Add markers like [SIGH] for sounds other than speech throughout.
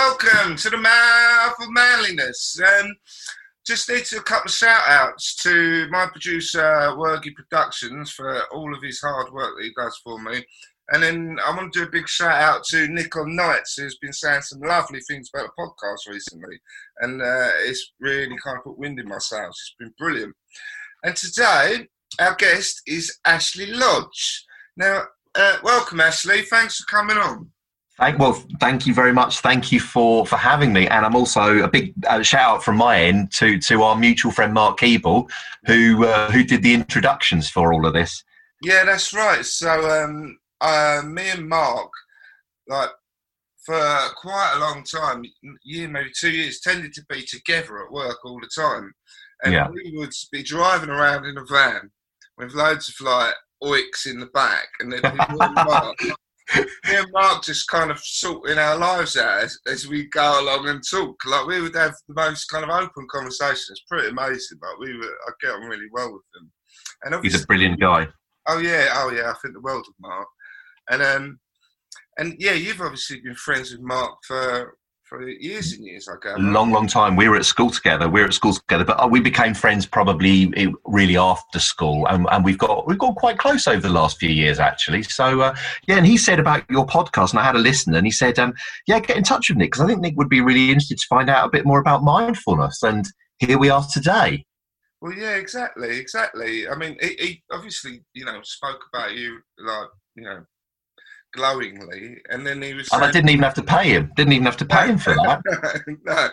welcome to the mouth of manliness. Um, just need to a couple of shout outs to my producer, Wergy Productions, for all of his hard work that he does for me. And then I want to do a big shout out to Nick on Nights, who's been saying some lovely things about the podcast recently. And uh, it's really kind of put wind in my sails. It's been brilliant. And today, our guest is Ashley Lodge. Now, uh, welcome, Ashley. Thanks for coming on. Thank, well, thank you very much. Thank you for, for having me. And I'm also a big uh, shout out from my end to, to our mutual friend Mark Keeble, who uh, who did the introductions for all of this. Yeah, that's right. So, um, uh, me and Mark, like for quite a long time, year maybe two years, tended to be together at work all the time, and Yeah. we would be driving around in a van with loads of like oiks in the back, and then Mark, me and Mark just kind of sorting our lives out as, as we go along and talk. Like we would have the most kind of open conversations. It's pretty amazing. Like we were, I get on really well with them. And He's a brilliant guy. Oh yeah, oh yeah, I think the world of Mark. And um and yeah, you've obviously been friends with Mark for for years and years, I guess. Long, long time. We were at school together. We were at school together, but uh, we became friends probably eh, really after school, and, and we've got we've got quite close over the last few years, actually. So uh, yeah, and he said about your podcast, and I had a listen, and he said, um, yeah, get in touch with Nick because I think Nick would be really interested to find out a bit more about mindfulness, and here we are today. Well yeah, exactly, exactly. I mean he, he obviously, you know, spoke about you like, you know, glowingly and then he was And I didn't even have to pay him. Didn't even have to pay him for [LAUGHS] that. no.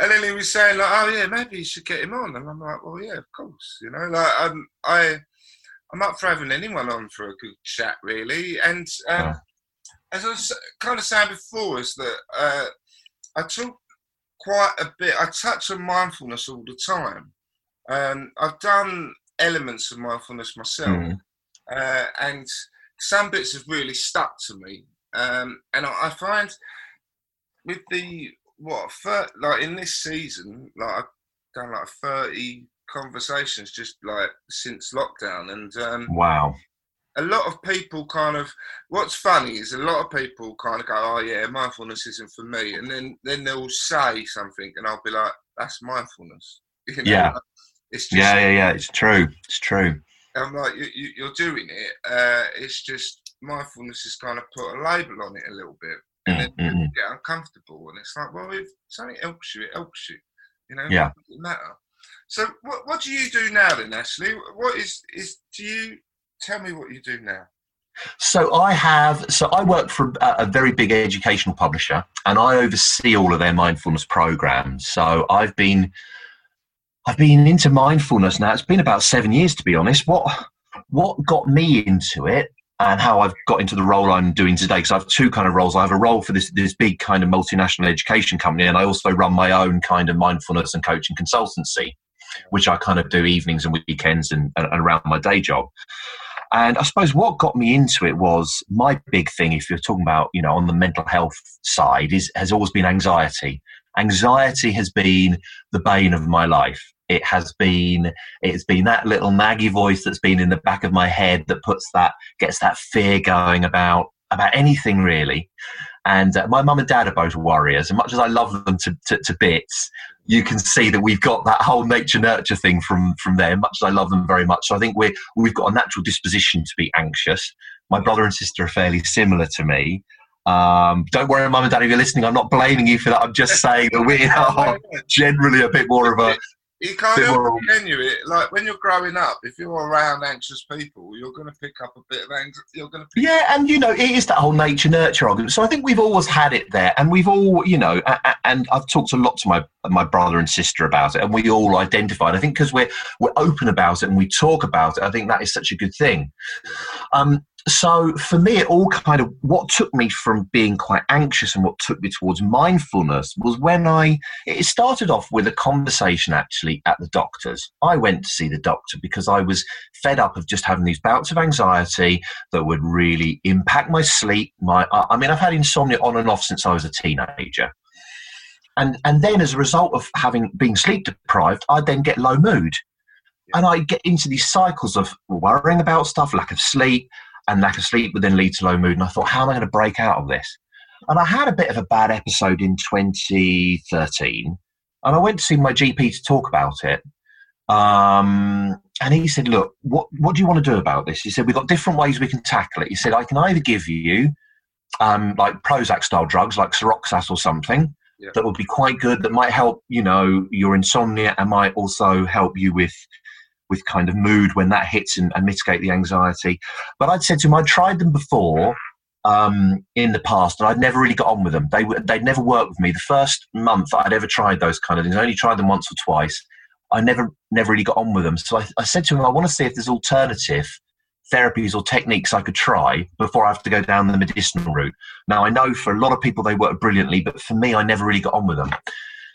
And then he was saying like, "Oh yeah, maybe you should get him on." And I'm like, "Well, yeah, of course." You know, like I'm, I, I'm up for having anyone on for a good chat, really. And um, Yeah. as I was kind of saying before, is that uh, I talk quite a bit. I touch on mindfulness all the time. Um, I've done elements of mindfulness myself, Mm. uh, and some bits have really stuck to me. Um, and I, I find with the what fir- like in this season, like I've done like thirty conversations just like since lockdown, and um, Wow. a lot of people kind of what's funny is a lot of people kind of go, "Oh yeah, mindfulness isn't for me," and then then they'll say something, and I'll be like, "That's mindfulness." [LAUGHS] You know, Yeah. it's just Yeah, yeah, yeah. It's true. It's true. I'm like, you, you, you're doing it. Uh, it's just mindfulness has kind of put a label on it a little bit, and then Mm, mm, people mm. get uncomfortable, and it's like, well, if something helps you, it helps you. You know, Yeah. it doesn't matter. So, what what do you do now then, Ashley? What is is do you tell me what you do now? So I have. So I work for a, a very big educational publisher, and I oversee all of their mindfulness programs. So I've been, I've been into mindfulness now. It's been about seven years, to be honest. What, what got me into it, and how I've got into the role I'm doing today? Because I have two kind of roles. I have a role for this this big kind of multinational education company, and I also run my own kind of mindfulness and coaching consultancy, which I kind of do evenings and weekends and, and around my day job. And I suppose what got me into it was my big thing, if you're talking about, you know, on the mental health side, is has always been anxiety. Anxiety has been the bane of my life. It has been it's been that little naggy voice that's been in the back of my head that puts that gets that fear going about about anything really. And uh, my mum and dad are both warriors. And much as I love them to, to, to, bits, you can see that we've got that whole nature nurture thing from, from there, much as I love them very much. So I think we're, we've got a natural disposition to be anxious. My brother and sister are fairly similar to me. Um, don't worry, mum and dad, if you're listening, I'm not blaming you for that. I'm just saying that we [LAUGHS] are generally a bit more of a you can't help you? It, like when you're growing up, if you're around anxious people, you're going to pick up a bit of anxiety. You're going to yeah, and you know, it is that whole nature nurture argument. So I think we've always had it there, and we've all, you know, and I've talked a lot to my my brother and sister about it, and we all identified. I think because we're we're open about it and we talk about it, I think that is such a good thing. Um, so for me, it all kind of what took me from being quite anxious and what took me towards mindfulness was when I it started off with a conversation actually at the doctor's. I went to see the doctor because I was fed up of just having these bouts of anxiety that would really impact my sleep. My I mean, I've had insomnia on and off since I was a teenager. And, and then as a result of having been sleep deprived, I'd then get low mood and I get into these cycles of worrying about stuff, lack of sleep, and lack of sleep would then lead to low mood. And I thought, how am I going to break out of this? And I had a bit of a bad episode in 2013, and I went to see my GP to talk about it. Um, and he said, "Look, what what do you want to do about this?" He said, "We've got different ways we can tackle it." He said, "I can either give you um, like Prozac style drugs, like Seroxat or something." Yeah. That would be quite good. That might help, you know, your insomnia, and might also help you with with kind of mood when that hits and, and mitigate the anxiety. But I'd said to him, I'd tried them before um, in the past, and I'd never really got on with them. They they'd never worked with me. The first month I'd ever tried those kind of things, I only tried them once or twice. I never never really got on with them. So I, I said to him, I want to see if there's alternative therapies or techniques I could try before I have to go down the medicinal route. Now I know for a lot of people they work brilliantly, but for me I never really got on with them.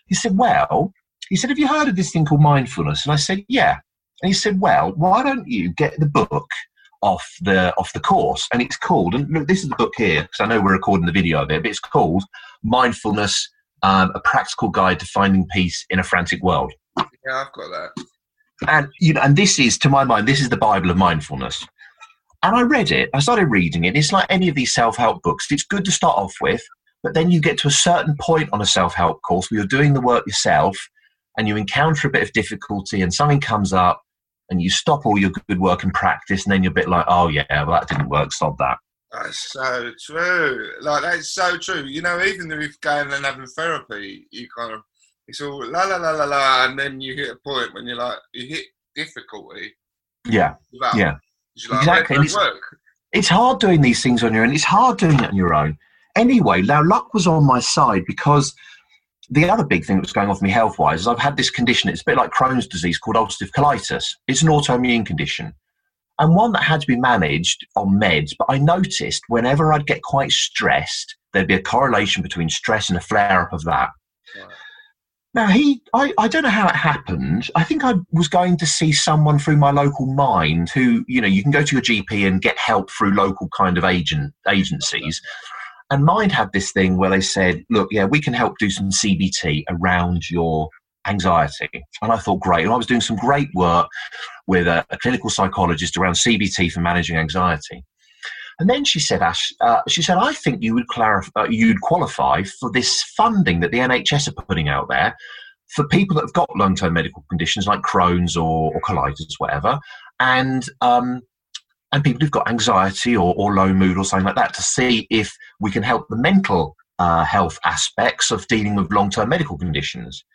He said, Well, he said, Have you heard of this thing called mindfulness? And I said, Yeah. And he said, "Well, why don't you get the book off the off the course?" And it's called, and look, this is the book here because I know we're recording the video of it, but it's called "Mindfulness: um, A Practical Guide to Finding Peace in a Frantic World." Yeah, I've got that. And you know, and this is, to my mind, this is the Bible of mindfulness. And I read it. I started reading it. It's like any of these self-help books. It's good to start off with, but then you get to a certain point on a self-help course where you're doing the work yourself, and you encounter a bit of difficulty, and something comes up, and you stop all your good work and practice, and then you're a bit like, oh yeah, well that didn't work, stop that. That's so true. Like that's so true. You know, even if going and having therapy, you kind of it's all la la la la la, and then you hit a point when you're like you hit difficulty. Yeah, yeah, like, exactly. It's, it's hard doing these things on your own. It's hard doing it on your own. Anyway, now luck was on my side because the other big thing that was going on for me health wise is I've had this condition. It's a bit like Crohn's disease called ulcerative colitis. It's an autoimmune condition and one that had to be managed on meds. But I noticed whenever I'd get quite stressed, there'd be a correlation between stress and a flare up of that. Right. Now he, I, I don't know how it happened. I think I was going to see someone through my local mind who, you know, you can go to your GP and get help through local kind of agent agencies. And Mind had this thing where they said, look, yeah, we can help do some CBT around your anxiety. And I thought, great. And I was doing some great work with a, a clinical psychologist around CBT for managing anxiety. And then she said, Ash, uh, she said, I think you would clarify, uh, you'd qualify for this funding that the NHS are putting out there for people that have got long-term medical conditions like Crohn's or, or colitis, whatever, and um, and people who've got anxiety or, or low mood or something like that to see if we can help the mental uh, health aspects of dealing with long term medical conditions.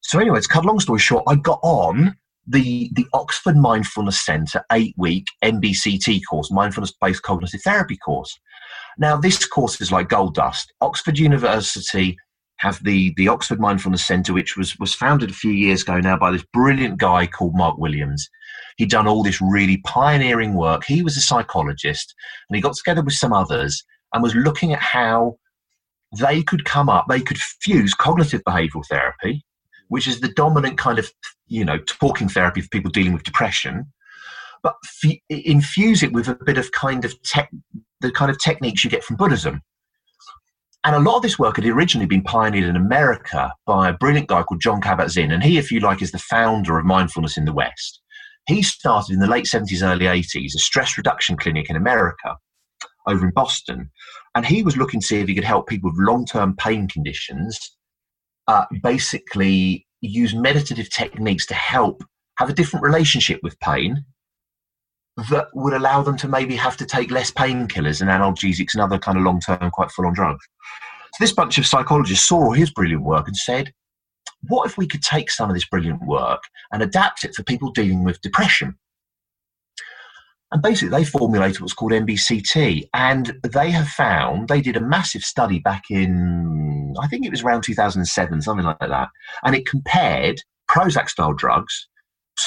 So, anyway, to cut a long story short, I got on the, the Oxford Mindfulness Centre eight week MBCT course, Mindfulness Based Cognitive Therapy course. Now, this course is like gold dust. Oxford University have the, the Oxford Mindfulness Centre, which was, was founded a few years ago now by this brilliant guy called Mark Williams. He'd done all this really pioneering work. He was a psychologist and he got together with some others and was looking at how they could come up, they could fuse cognitive behavioral therapy, which is the dominant kind of, you know, talking therapy for people dealing with depression, but f- infuse it with a bit of kind of tech, the kind of techniques you get from Buddhism. And a lot of this work had originally been pioneered in America by a brilliant guy called Jon Kabat-Zinn, and he, if you like, is the founder of mindfulness in the West. He started in the late 70s, early 80s a stress reduction clinic in America. over in Boston, and he was looking to see if he could help people with long-term pain conditions. Uh, basically, use meditative techniques to help have a different relationship with pain that would allow them to maybe have to take less painkillers and analgesics and other kind of long-term, quite full-on drugs. So this bunch of psychologists saw his brilliant work and said, what if we could take some of this brilliant work and adapt it for people dealing with depression? And basically, they formulated what's called MBCT. And they have found, they did a massive study back in, I think it was around 2007, something like that. And it compared Prozac style drugs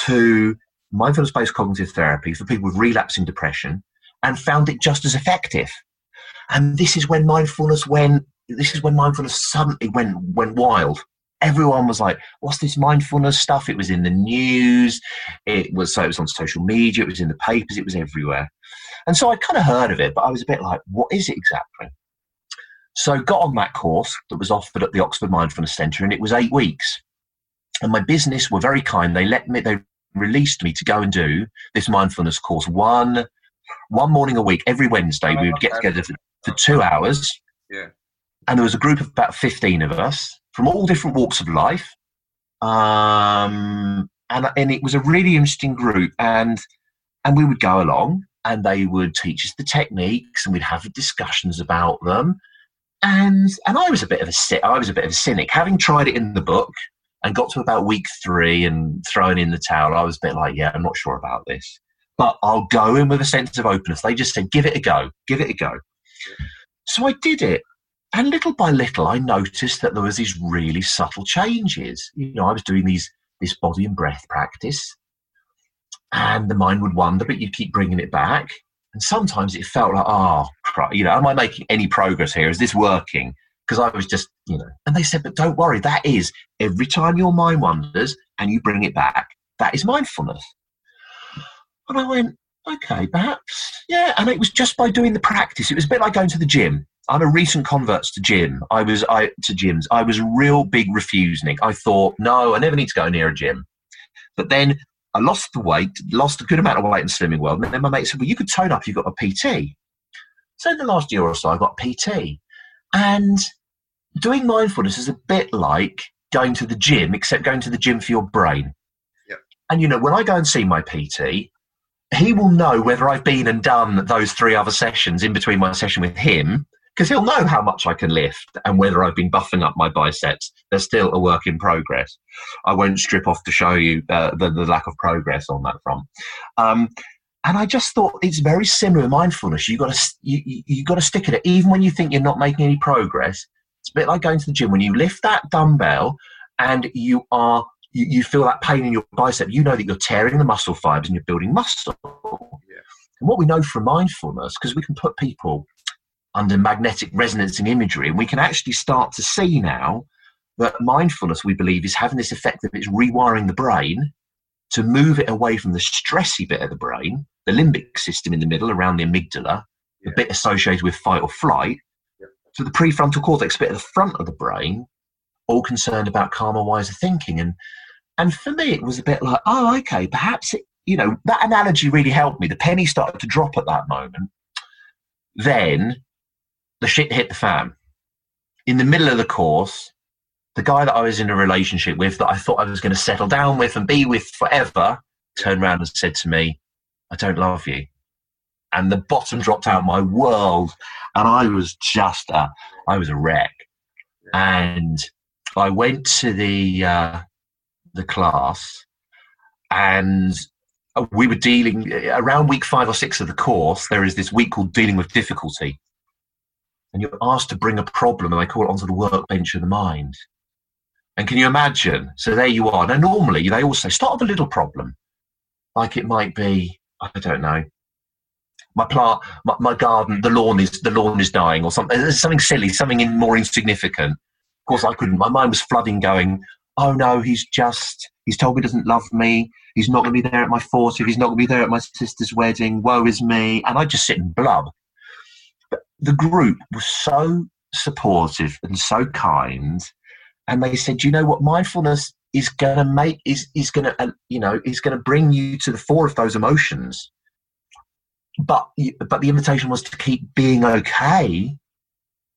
to mindfulness based cognitive therapy for people with relapsing depression and found it just as effective. And this is when mindfulness went, this is when mindfulness suddenly went, went wild everyone was like, "What's this mindfulness stuff?" It was in the news. It was so it was on social media. It was in the papers. It was everywhere. And so I kind of heard of it, but I was a bit like, "What is it exactly?" So got on that course that was offered at the Oxford Mindfulness Centre, and it was eight weeks. And my business were very kind. They let me. They released me to go and do this mindfulness course one one morning a week every Wednesday. We would get together for, for two hours. Yeah. And there was a group of about 15 of us from all different walks of life. Um, and, and it was a really interesting group. And, and we would go along and they would teach us the techniques and we'd have discussions about them. And, and I was a bit of a, I was a bit of a cynic. Having tried it in the book and got to about week three and throwing in the towel, I was a bit like, yeah, I'm not sure about this. But I'll go in with a sense of openness. They just said, give it a go, give it a go. So I did it and little by little, I noticed that there was these really subtle changes. You know, I was doing these this body and breath practice, and the mind would wander, but you keep bringing it back. And sometimes it felt like, oh, you know, am I making any progress here? Is this working? Because I was just, you know. And they said, but don't worry, that is every time your mind wanders and you bring it back, that is mindfulness. And I went, okay, perhaps, yeah. And it was just by doing the practice. It was a bit like going to the gym. I'm a recent convert to gym. I was I to gyms. I was real big refusing. I thought, no, I never need to go near a gym. But then I lost the weight, lost a good amount of weight in the Slimming World. And then my mate said, well, you could tone up. You've got a PT. So in the last year or so, I got PT, and doing mindfulness is a bit like going to the gym, except going to the gym for your brain. Yep. And you know, when I go and see my PT, he will know whether I've been and done those three other sessions in between my session with him because he'll know how much I can lift and whether I've been buffing up my biceps. They're still a work in progress. I won't strip off to show you uh, the, the, lack of progress on that front. Um, and I just thought it's very similar mindfulness. You got to you, you got to stick at it, even when you think you're not making any progress. It's a bit like going to the gym when you lift that dumbbell and you are you, you feel that pain in your bicep. You know that you're tearing the muscle fibers and you're building muscle. Yeah. And what we know from mindfulness, because we can put people under magnetic resonance and imagery. And we can actually start to see now that mindfulness, we believe, is having this effect that it's rewiring the brain to move it away from the stressy bit of the brain, the limbic system in the middle around the amygdala, Yeah. the bit associated with fight or flight. The prefrontal cortex bit at the front of the brain, all concerned about calmer, wiser thinking. And and for me, it was a bit like, oh, okay, perhaps it, you know, that analogy really helped me. The penny started to drop at that moment. Then the shit hit the fan. In the middle of the course, the guy that I was in a relationship with that I thought I was going to settle down with and be with forever turned around and said to me, I don't love you. And the bottom dropped out my world. And I was just, a, I was a wreck. And I went to the, uh, the class and we were dealing around week five or six of the course. There is this week called dealing with difficulty and you're asked to bring a problem and they call it onto the workbench of the mind. And can you imagine? So there you are. Now, normally they also start with a little problem, like it might be, I don't know, my plant, my, my garden, the lawn is the lawn is dying, or something. Something silly, something in, more insignificant. Of course, I couldn't. My mind was flooding, going, "Oh no, he's just he's told me he doesn't love me. He's not going to be there at my 40th. He's not going to be there at my sister's wedding. Woe is me." And I just sit and blub But the group was so supportive and so kind and they said you know what mindfulness is going to make is is going to uh, you know is going to bring you to the fore of those emotions but but the invitation was to keep being okay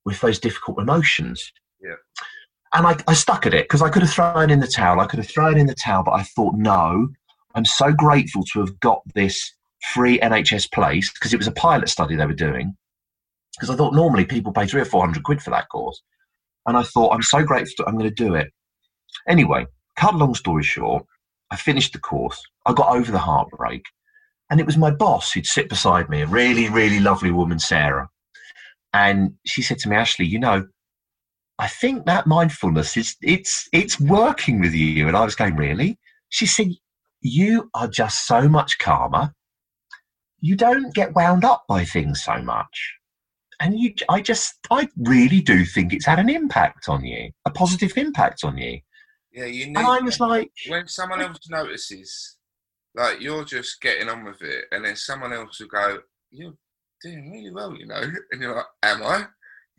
with those difficult emotions. Yeah. And I, I stuck at it because I could have thrown in the towel. I could have thrown in the towel, but I thought, no, I'm so grateful to have got this free NHS place because it was a pilot study they were doing. Because I thought normally people pay three or four hundred quid for that course. And I thought, I'm so grateful I'm going to do it. Anyway, cut long story short, I finished the course. I got over the heartbreak. And it was my boss who'd sit beside me, a really, really lovely woman, Sarah. And she said to me, Ashley, you know, I think that mindfulness is it's it's working with you. And I was going, really? She said, You are just so much calmer. You don't get wound up by things so much. And you I just I really do think it's had an impact on you, a positive impact on you. Yeah, you need And I was like, when someone else notices, like you're just getting on with it, and then someone else will go, "You're doing really well," you know, [LAUGHS] and you're like, "Am I?"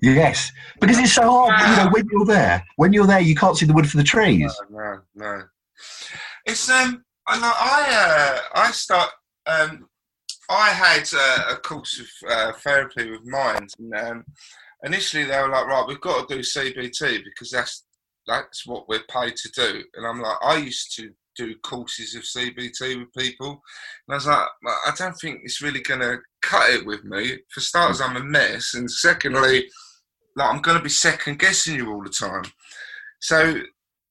Yes, because it's so hard. You know, when you're there, when you're there, you can't see the wood for the trees. No, no, no. It's um, I I uh, I start um, I had uh, a course of uh, therapy with Minds, and um, initially they were like, right, we've got to do CBT because that's that's what we're paid to do. And I'm like, I used to do courses of CBT with people, and I was like, I don't think it's really going to cut it with me. For starters, I'm a mess, and secondly, like I'm going to be second guessing you all the time. So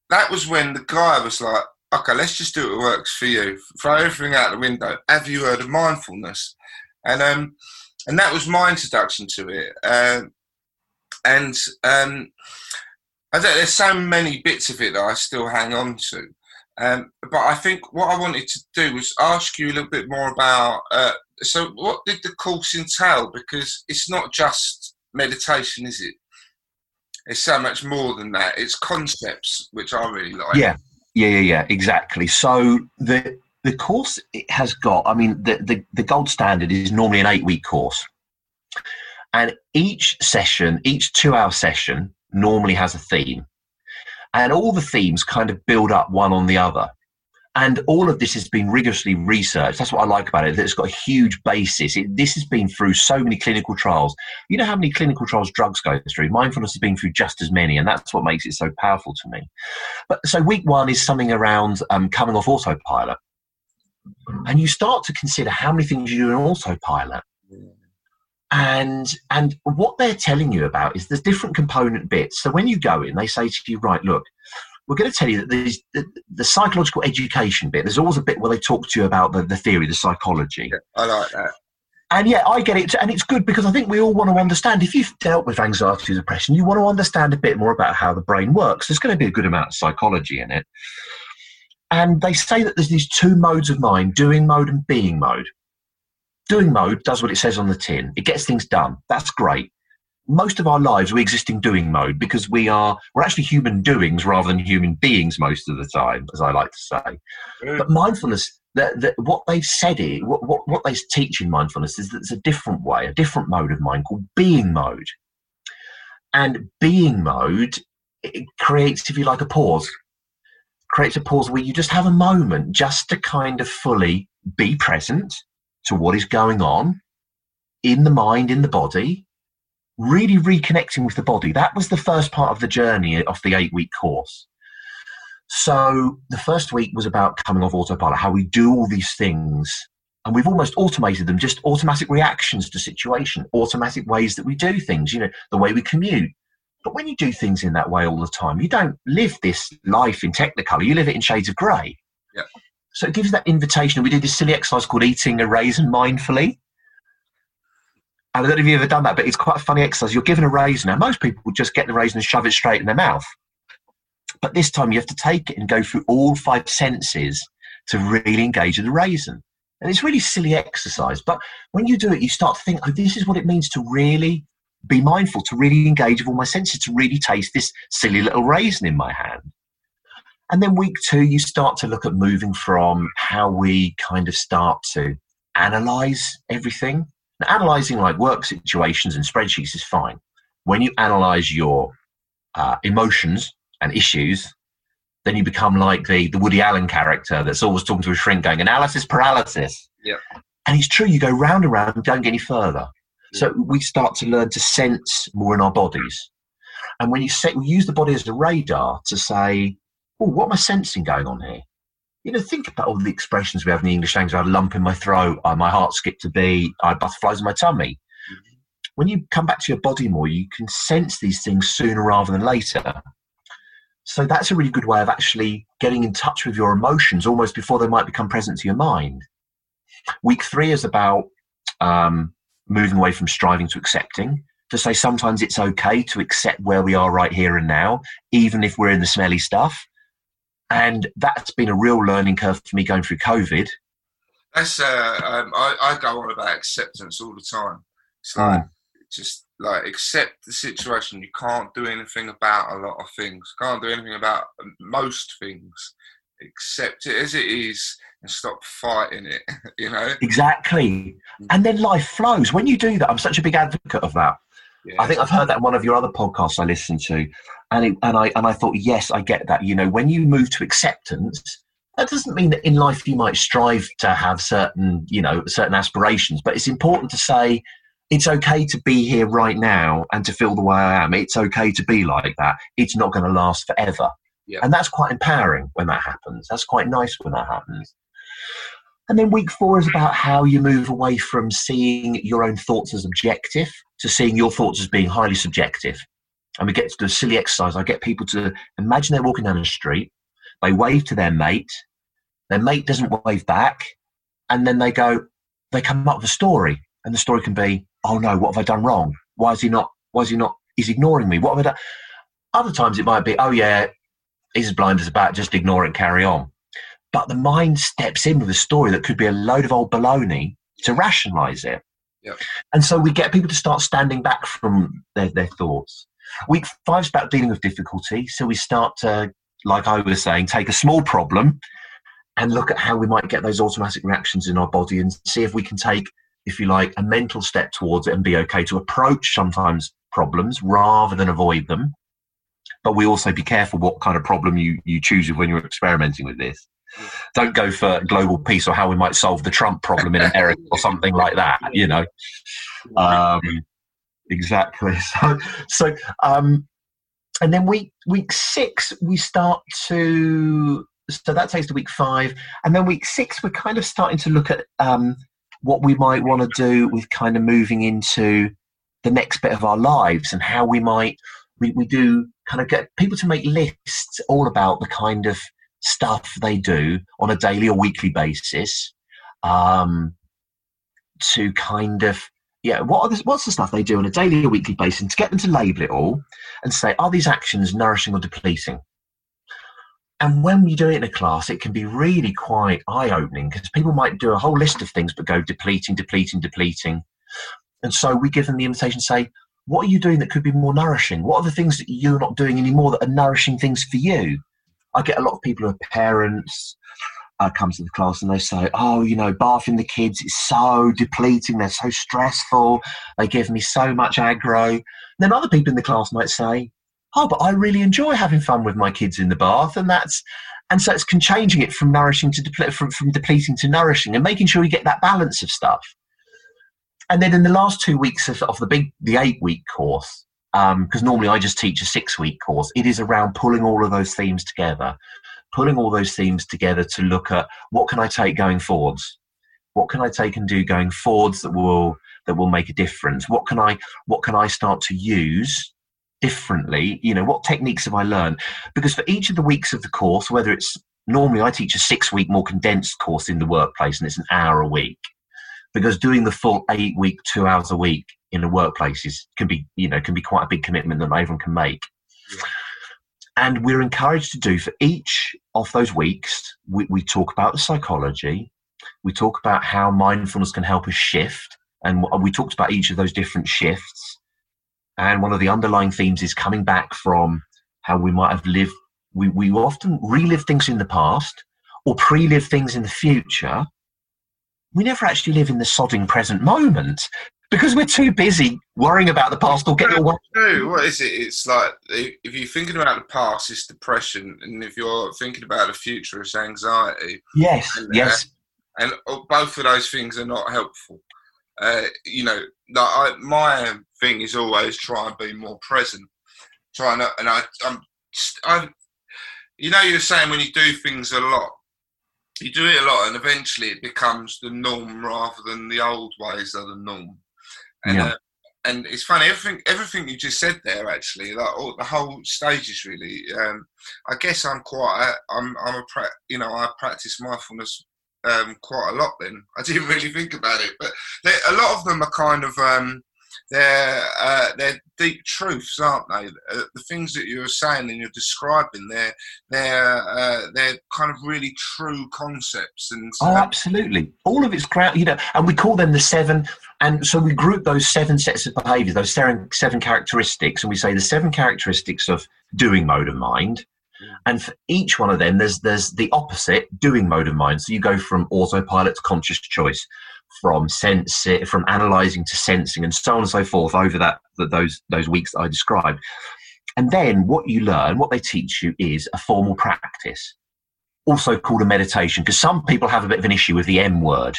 that was when the guy was like, okay, let's just do what works for you. Throw everything out the window. Have you heard of mindfulness? And um, and that was my introduction to it. Uh, and um, I don't, there's so many bits of it that I still hang on to. Um, but I think what I wanted to do was ask you a little bit more about. Uh, so, what did the course entail? Because it's not just meditation, is it? It's so much more than that. It's concepts which I really like. Yeah, yeah, yeah, yeah, exactly. So the the course it has got. I mean, the the, the gold standard is normally an eight week course, and each session, each two hour session, normally has a theme, and all the themes kind of build up one on the other. And all of this has been rigorously researched. That's what I like about it. That it's got a huge basis. It, this has been through so many clinical trials. You know how many clinical trials drugs go through? Mindfulness has been through just as many, and that's what makes it so powerful to me. But so week one is something around um, coming off autopilot, and you start to consider how many things you do in autopilot. And and what they're telling you about is there's different component bits. So when you go in, they say to you, right, look, we're going to tell you that there's the, the, psychological education bit. There's always a bit where they talk to you about the, the theory, the psychology. Yeah, I like that. And yeah, I get it. And it's good because I think we all want to understand. If you've dealt with anxiety, or depression, you want to understand a bit more about how the brain works. There's going to be a good amount of psychology in it. And they say that there's these two modes of mind doing mode and being mode. Doing mode does what it says on the tin, it gets things done. That's great. Most of our lives we exist in doing mode because we are we're actually human doings rather than human beings most of the time as i like to say. Mm. but mindfulness that, that what they've said it what, what, what they teach in mindfulness is that there's a different way a different mode of mind called being mode. And being mode it creates if you like a pause. Creates a pause where you just have a moment just to kind of fully be present to what is going on in the mind in the body really reconnecting with the body. That was the first part of the journey of the eight week course. So the first week was about coming off autopilot, how we do all these things. And we've almost automated them, just automatic reactions to situation, automatic ways that we do things, you know, the way we commute. But when you do things in that way all the time, you don't live this life in technicolor, you live it in shades of grey. Yeah. So it gives that invitation. We did this silly exercise called eating a raisin mindfully. I don't know if you've ever done that, but it's quite a funny exercise. You're given a raisin. Now, most people just get the raisin and shove it straight in their mouth. But this time you have to take it and go through all five senses to really engage with the raisin. And it's really silly exercise. But when you do it, you start to think, oh, this is what it means to really be mindful, to really engage with all my senses, to really taste this silly little raisin in my hand. And then week two, you start to look at moving from how we kind of start to analyze everything now, analyzing like work situations and spreadsheets is fine. When you analyze your uh, emotions and issues, then you become like the, the Woody Allen character that's always talking to a shrink going, analysis paralysis. Yeah. And it's true, you go round and round and don't get any further. So we start to learn to sense more in our bodies. And when you set, we use the body as a radar to say, oh, what am I sensing going on here? You know, think about all the expressions we have in the English language. I had a lump in my throat, uh, my heart skipped a beat, I had butterflies in my tummy. Mm-hmm. When you come back to your body more, you can sense these things sooner rather than later. So that's a really good way of actually getting in touch with your emotions almost before they might become present to your mind. Week three is about um, moving away from striving to accepting, to say sometimes it's okay to accept where we are right here and now, even if we're in the smelly stuff. And that's been a real learning curve for me going through COVID. That's uh, um, I, I, go on about acceptance all the time. It's like mm. just like accept the situation. You can't do anything about a lot of things. Can't do anything about most things. Accept it as it is and stop fighting it, [LAUGHS] you know? Exactly. And then life flows. When you do that, I'm such a big advocate of that. Yeah. I think I've heard that in one of your other podcasts I listened to. And, it, and I and I thought, yes, I get that. You know, when you move to acceptance, that doesn't mean that in life you might strive to have certain, you know, certain aspirations, but it's important to say it's okay to be here right now and to feel the way I am. It's okay to be like that. It's not going to last forever. Yeah. And that's quite empowering when that happens. That's quite nice when that happens. And then week four is about how you move away from seeing your own thoughts as objective to seeing your thoughts as being highly subjective. And we get to do a silly exercise. I get people to imagine they're walking down the street, they wave to their mate, their mate doesn't wave back, and then they go, they come up with a story. And the story can be, oh no, what have I done wrong? Why is he not, why is he not, he's ignoring me? What have I done? Other times it might be, oh yeah, he's as blind as a bat, just ignore it, carry on. But the mind steps in with a story that could be a load of old baloney to rationalize it. And so we get people to start standing back from their, their thoughts. Week five is about dealing with difficulty. So we start to, like I was saying, take a small problem and look at how we might get those automatic reactions in our body and see if we can take, if you like, a mental step towards it and be okay to approach sometimes problems rather than avoid them. But we also be careful what kind of problem you, you choose when you're experimenting with this. Don't go for global peace or how we might solve the Trump problem in America or something like that. [LAUGHS] You know, um, exactly. [LAUGHS] So, so um, and then week week six we start to. So that takes to week five, and then week six we're kind of starting to look at um, what we might want to do with kind of moving into the next bit of our lives and how we might we, we do kind of get people to make lists all about the kind of stuff they do on a daily or weekly basis um, to kind of yeah what the, what's the stuff they do on a daily or weekly basis and to get them to label it all and say are these actions nourishing or depleting? And when you do it in a class it can be really quite eye-opening because people might do a whole list of things but go depleting depleting depleting. And so we give them the invitation say what are you doing that could be more nourishing? What are the things that you're not doing anymore that are nourishing things for you I get a lot of people who are parents uh, come to the class and they say, "Oh, you know, bathing the kids is so depleting. They're so stressful. They give me so much aggro." Then other people in the class might say, "Oh, but I really enjoy having fun with my kids in the bath," and that's and so it's can changing it from nourishing to deple- from, from depleting to nourishing and making sure you get that balance of stuff. And then in the last two weeks of, of the big the eight week course, because um, normally I just teach a six week course. It is around pulling all of those themes together, pulling all those themes together to look at what can I take going forwards, what can I take and do going forwards that will that will make a difference. What can I what can I start to use differently? You know, what techniques have I learned? Because for each of the weeks of the course, whether it's normally I teach a six week more condensed course in the workplace and it's an hour a week because doing the full eight week, two hours a week in the workplace is can be you know can be quite a big commitment that not everyone can make. Yeah. And we're encouraged to do for each of those weeks, we, we talk about the psychology, we talk about how mindfulness can help us shift, and we talked about each of those different shifts. And one of the underlying themes is coming back from how we might have lived. We, we often relive things in the past or pre live things in the future we never actually live in the sodding present moment because we're too busy worrying about the past or getting away. No, what is it? It's like if you're thinking about the past, it's depression, and if you're thinking about the future, it's anxiety. Yes, and, yes. and both of those things are not helpful. Uh, you know, like I, my thing is always try and be more present. Trying to, and I, I'm, I, you know, you're saying when you do things a lot, you do it a lot, and eventually it becomes the norm rather than the old ways are the norm. And yeah. uh, and it's funny everything everything you just said there actually like all, the whole stages really um, i guess i'm quite i'm i'm a pra- you know i practice mindfulness um, quite a lot then [LAUGHS] i didn't really think about it but a lot of them are kind of um, they're uh, they're deep truths, aren't they? Uh, the things that you're saying and you're describing, they're they're uh, they're kind of really true concepts. And oh, absolutely, all of it's ground, you know, and we call them the seven. And so we group those seven sets of behaviours, those seven, seven characteristics, and we say the seven characteristics of doing mode of mind. And for each one of them, there's there's the opposite doing mode of mind. So you go from autopilot to conscious choice from sense from analyzing to sensing and so on and so forth over that, those those weeks that I described. And then what you learn, what they teach you is a formal practice, also called a meditation, because some people have a bit of an issue with the M word.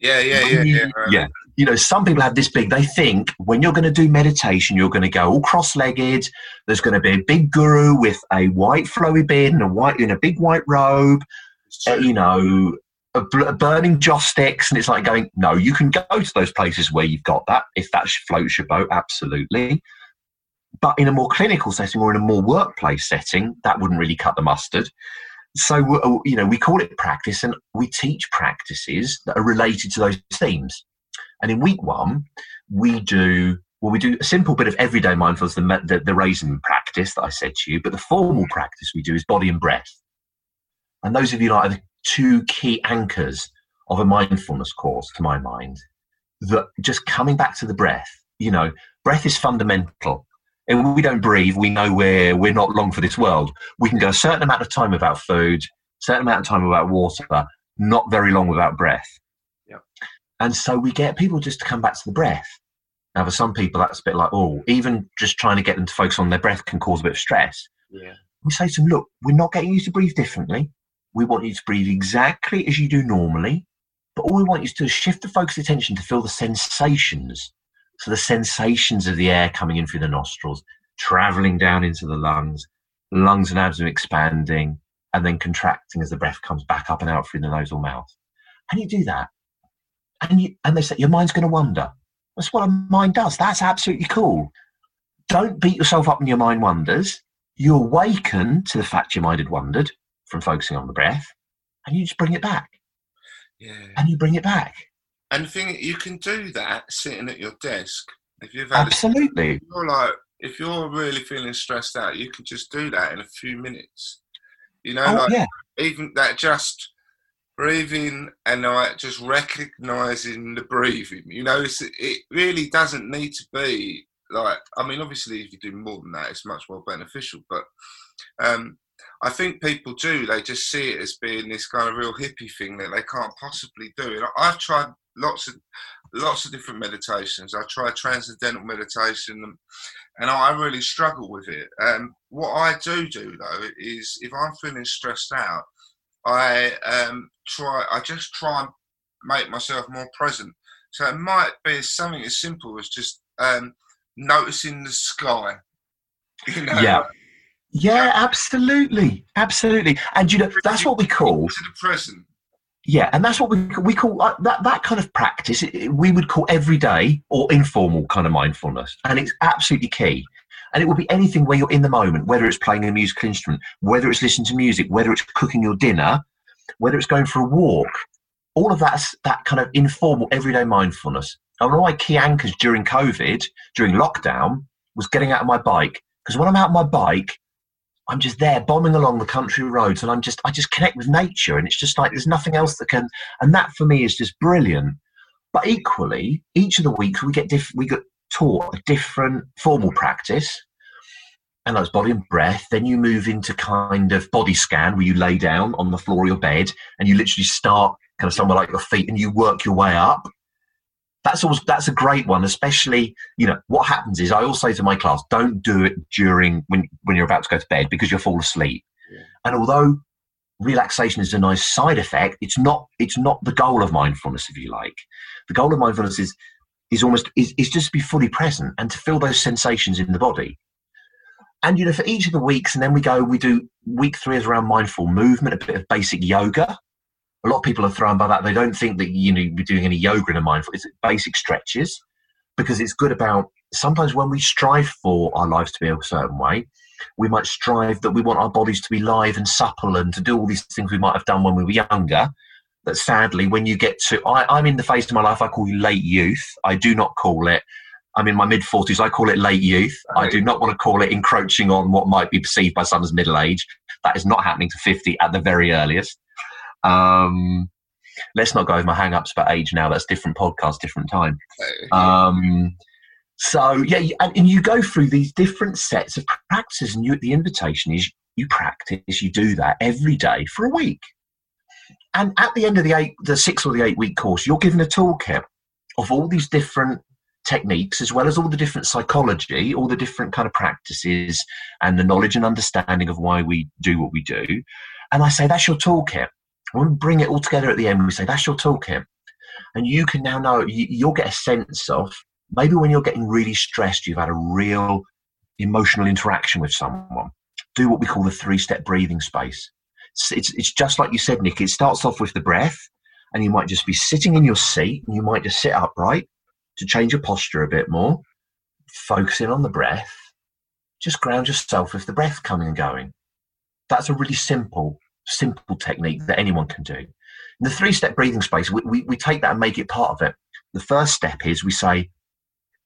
Yeah, yeah, yeah, yeah. Yeah. You know, some people have this big, they think when you're going to do meditation, you're going to go all cross legged. There's going to be a big guru with a white flowy beard and a white, in a big white robe, uh, you know, burning joss sticks, and it's like going, no, you can go to those places where you've got that if that floats your boat, absolutely. But in a more clinical setting or in a more workplace setting, that wouldn't really cut the mustard. So, uh, you know, we call it practice and we teach practices that are related to those themes. And in week one, we do, well, we do a simple bit of everyday mindfulness, the, the, the raisin practice that I said to you, but the formal practice we do is body and breath. And those of you like two key anchors of a mindfulness course, to my mind, that just coming back to the breath, you know, breath is fundamental. If we don't breathe, we know we're, we're not long for this world. We can go a certain amount of time without food, certain amount of time without water, not very long without breath. Yep. And so we get people just to come back to the breath. Now, for some people, that's a bit like, oh, even just trying to get them to focus on their breath can cause a bit of stress. Yeah. We say to them, look, we're not getting you to breathe differently. We want you to breathe exactly as you do normally, but all we want you to shift the focus of attention to feel the sensations. So the sensations of the air coming in through the nostrils, traveling down into the lungs, lungs and abs are expanding, and then contracting as the breath comes back up and out through the nose or mouth. And you do that, and you and they say your mind's going to wander. That's what a mind does. That's absolutely cool. Don't beat yourself up when your mind wanders. You awaken to the fact your mind had wandered from focusing on the breath, and you just bring it back. Yeah. And you bring it back. And the thing you can do that sitting at your desk. If you've had absolutely, a, if you're like if you're really feeling stressed out, you can just do that in a few minutes. You know, oh, like yeah. even that just breathing and like just recognizing the breathing. You know, it really doesn't need to be like. I mean, obviously, if you do more than that, it's much more beneficial. But um, I think people do. They just see it as being this kind of real hippie thing that they can't possibly do. And I've tried lots of lots of different meditations. I tried transcendental meditation, and, I really struggle with it. Um, what I do do though is if I'm feeling stressed out, I um, try. I just try and make myself more present. So it might be something as simple as just um, noticing the sky. [LAUGHS] You know, yeah. Yeah, absolutely, absolutely. And you know, that's what we call to the present. Yeah, and that's what we we call uh, that that kind of practice. We would call everyday or informal kind of mindfulness, and it's absolutely key. And it will be anything where you're in the moment, whether it's playing a musical instrument, whether it's listening to music, whether it's cooking your dinner, whether it's going for a walk. All of that's that kind of informal, everyday mindfulness. And one of my key anchors during COVID, during lockdown, was getting out of my bike. Because when I'm out on my bike, I'm just there bombing along the country roads and I'm just I just connect with nature and it's just like there's nothing else that can and that for me is just brilliant. But equally, each of the weeks we get diff- we get taught a different formal practice. And that's body and breath. Then you move into kind of body scan where you lay down on the floor of your bed and you literally start kind of somewhere like your feet and you work your way up that's always that's a great one especially you know what happens is i always say to my class don't do it during when when you're about to go to bed because you'll fall asleep yeah. and although relaxation is a nice side effect. It's not. It's not the goal of mindfulness, if you like. The goal of mindfulness is is almost is, is just to be fully present and to feel those sensations in the body. And you know, for each of the weeks, and then we go, we do week three is around mindful movement, a bit of basic yoga. A lot of people are thrown by that. They don't think that you know you're doing any yoga in a mindful. It's basic stretches because it's good about sometimes when we strive for our lives to be a certain way, we might strive that we want our bodies to be live and supple and to do all these things we might have done when we were younger. That sadly, when you get to, I, am in the phase of my life I call late youth. I do not call it, I'm in my mid 40s, I call it late youth. Right. I do not want to call it encroaching on what might be perceived by some as middle age. That is not happening to 50 at the very earliest. Um, let's not go over my hang ups about age now. That's different podcast, different time. Um, so yeah, and, and you go through these different sets of practices, and you, the invitation is you practice, you do that every day for a week. And at the end of the eight, the six or the eight week course, you're given a toolkit of all these different techniques, as well as all the different psychology, all the different kind of practices, and the knowledge and understanding of why we do what we do. And I say that's your toolkit. When we bring it all together at the end, we say that's your toolkit, and you can now know you'll get a sense of maybe when you're getting really stressed, you've had a real emotional interaction with someone. Do what we call the three step breathing space. It's, it's, it's just like you said, Nick. It starts off with the breath, and you might just be sitting in your seat, and you might just sit upright to change your posture a bit more, focusing on the breath. Just ground yourself with the breath coming and going. That's a really simple, simple technique that anyone can do. In the three step breathing space, we, we, we take that and make it part of it. The first step is we say,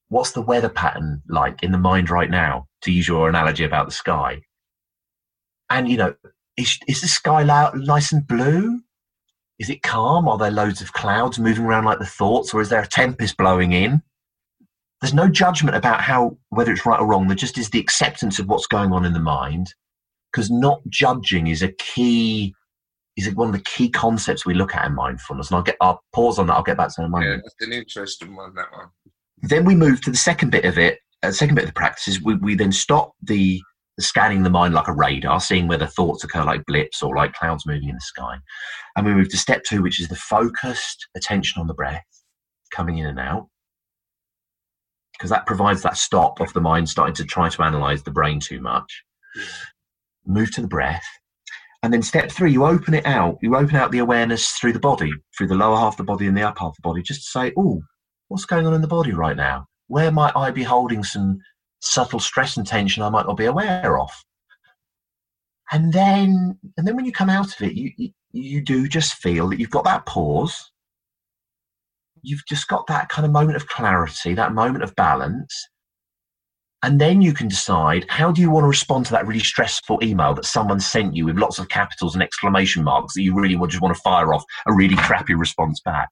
what's the weather pattern like in the mind right now? To use your analogy about the sky. And, you know, is, is the sky nice and blue? Is it calm? Are there loads of clouds moving around like the thoughts, or is there a tempest blowing in? There's no judgment about how whether it's right or wrong. There just is the acceptance of what's going on in the mind, because not judging is a key is one of the key concepts we look at in mindfulness. And I'll get I'll pause on that. I'll get back to that in. Yeah, that's an interesting one. That one. Then we move to the second bit of it. Uh, second bit of the practice is we, we then stop the, the scanning the mind like a radar, seeing whether thoughts occur like blips or like clouds moving in the sky. And we move to step two, which is the focused attention on the breath coming in and out. Because that provides that stop of the mind starting to try to analyze the brain too much. Move to the breath. And then step three, you open it out. You open out the awareness through the body, through the lower half of the body and the upper half of the body, just to say, oh, what's going on in the body right now? Where might I be holding some subtle stress and tension I might not be aware of? And then, and then when you come out of it, you, you, you do just feel that you've got that pause. You've just got that kind of moment of clarity, that moment of balance. And then you can decide how do you want to respond to that really stressful email that someone sent you with lots of capitals and exclamation marks that you really just want to fire off a really crappy response back.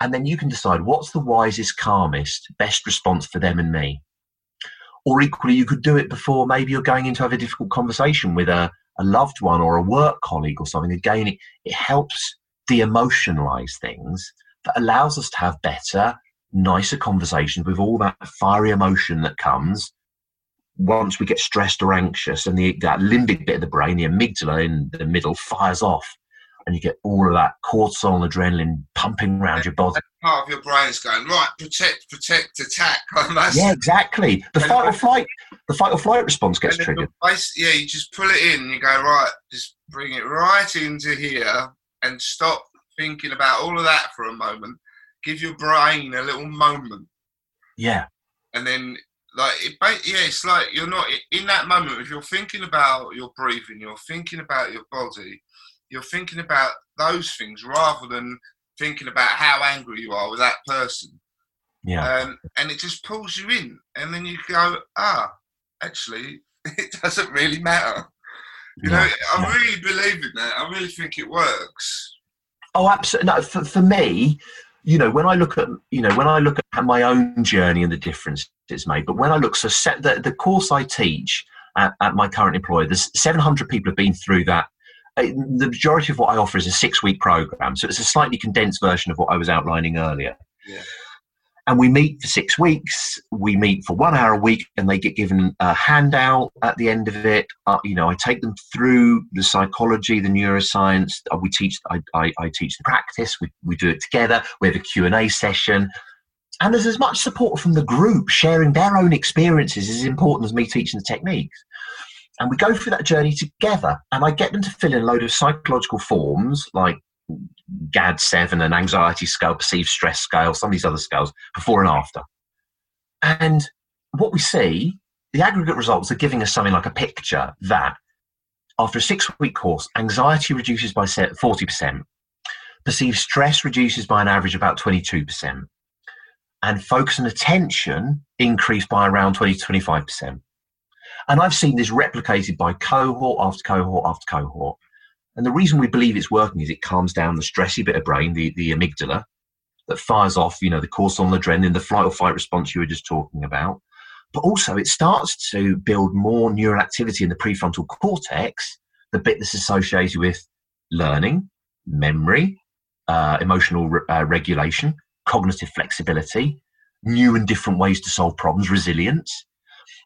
And then you can decide what's the wisest, calmest, best response for them and me. Or equally, you could do it before maybe you're going into have a difficult conversation with a, a loved one or a work colleague or something. Again, it, it helps de emotionalize things that allows us to have better, nicer conversations with all that fiery emotion that comes once we get stressed or anxious and the, that limbic bit of the brain, the amygdala in the middle, fires off and you get all of that cortisol and adrenaline pumping around your body. Part of your brain is going right, protect, protect, attack. [LAUGHS] yeah, exactly. The fight or flight, the fight or flight response gets triggered. Base, yeah, you just pull it in. You go right, just bring it right into here, and stop thinking about all of that for a moment. Give your brain a little moment. Yeah. And then like it, yeah, it's like you're not in that moment. If you're thinking about your breathing, you're thinking about your body you're thinking about those things rather than thinking about how angry you are with that person. Yeah. Um, and it just pulls you in, and then you go, ah, actually, [LAUGHS] it doesn't really matter. You yeah. know, I yeah. really believe in that. I really think it works. Oh, absolutely. No, for, for me, you know, when I look at, you know, when I look at my own journey and the difference it's made, but when I look, so set the, the course I teach at, at my current employer, there's 700 people have been through that uh, the majority of what I offer is a six week program. So it's a slightly condensed version of what I was outlining earlier. Yeah. And we meet for six weeks. We meet for one hour a week, and they get given a handout at the end of it. Uh, you know, I take them through the psychology, the neuroscience. Uh, we teach. I, I, I, teach the practice. We, we do it together. We have a Q and A session, and there's as much support from the group sharing their own experiences as important as me teaching the techniques. And we go through that journey together. And I get them to fill in a load of psychological forms like GAD7 and anxiety scale, perceived stress scale, some of these other scales, before and after. And what we see, the aggregate results are giving us something like a picture that after a six week course, anxiety reduces by 40%, perceived stress reduces by an average about 22%, and focus and attention increase by around 20 to 25%. And I've seen this replicated by cohort after cohort after cohort. And the reason we believe it's working is it calms down the stressy bit of brain, the, the amygdala, that fires off, you know, the cortisol adrenaline, the flight or fight response you were just talking about. But also it starts to build more neural activity in the prefrontal cortex, the bit that's associated with learning, memory, uh, emotional re- uh, regulation, cognitive flexibility, new and different ways to solve problems, resilience.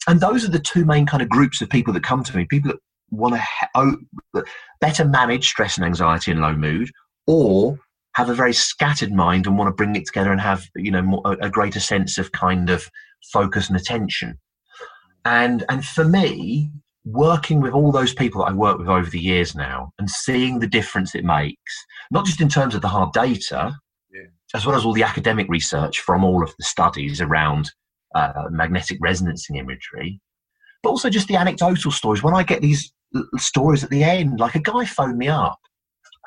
And those are the two main kind of groups of people that come to me people that want to oh, better manage stress and anxiety and low mood, or have a very scattered mind and want to bring it together and have you know more, a, a greater sense of kind of focus and attention. And and for me, working with all those people that I work with over the years now and seeing the difference it makes, not just in terms of the hard data, yeah. as well as all the academic research from all of the studies around uh, magnetic resonancing imagery, but also just the anecdotal stories. When I get these stories at the end, like a guy phoned me up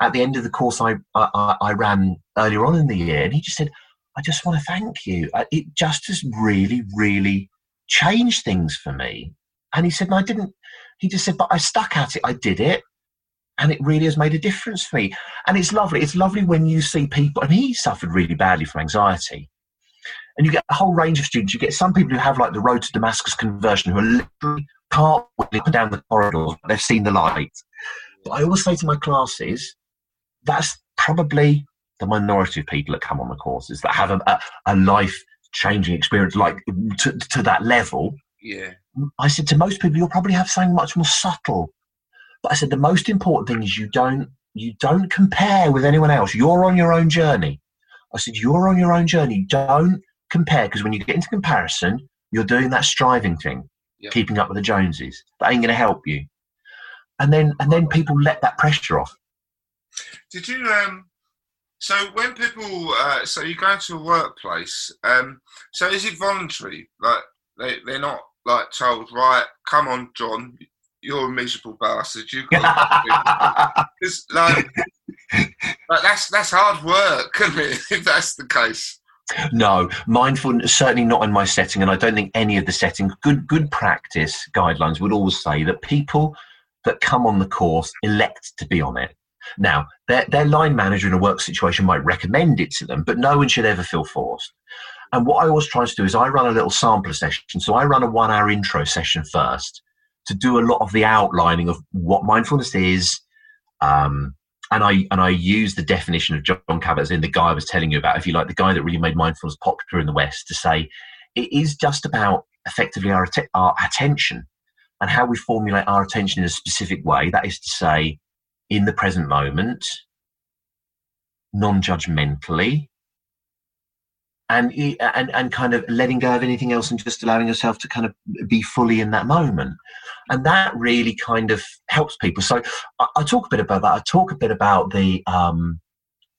at the end of the course I, I, I ran earlier on in the year, and he just said, I just want to thank you. Uh, it just has really, really changed things for me. And he said, I didn't. He just said, but I stuck at it. I did it. And it really has made a difference for me. And it's lovely. It's lovely when you see people, and he suffered really badly from anxiety and you get a whole range of students. You get some people who have like the road to Damascus conversion who are literally can't up down the corridors, but they've seen the light. But I always say to my classes, that's probably the minority of people that come on the courses that have a, a, a life changing experience like to, to that level. Yeah. I said to most people, you'll probably have something much more subtle. But I said the most important thing is you don't you don't compare with anyone else. You're on your own journey. I said you're on your own journey. Don't compare because when you get into comparison, you're doing that striving thing, yep. keeping up with the Joneses. That ain't going to help you. And then and then people let that pressure off. Did you um? So when people uh, so you go to a workplace, um, so is it voluntary? Like they they're not like told right, come on, John, you're a miserable bastard. You got [LAUGHS] like, like that's that's hard work, isn't it? [LAUGHS] If that's the case. No, mindfulness certainly not in my setting, and I don't think any of the settings. Good, good practice guidelines would always say that people that come on the course elect to be on it. Now, their, their line manager in a work situation might recommend it to them, but no one should ever feel forced. And what I always try to do is I run a little sampler session. So I run a one hour intro session first to do a lot of the outlining of what mindfulness is, um, and I and I use the definition of Jon Kabat-Zinn, the guy I was telling you about, if you like, the guy that really made mindfulness popular in the West, to say it is just about effectively our, our attention and how we formulate our attention in a specific way. That is to say, in the present moment, non-judgmentally, and and and kind of letting go of anything else and just allowing yourself to kind of be fully in that moment. And that really kind of helps people. So i, I talk a bit about that. I talk a bit about the um,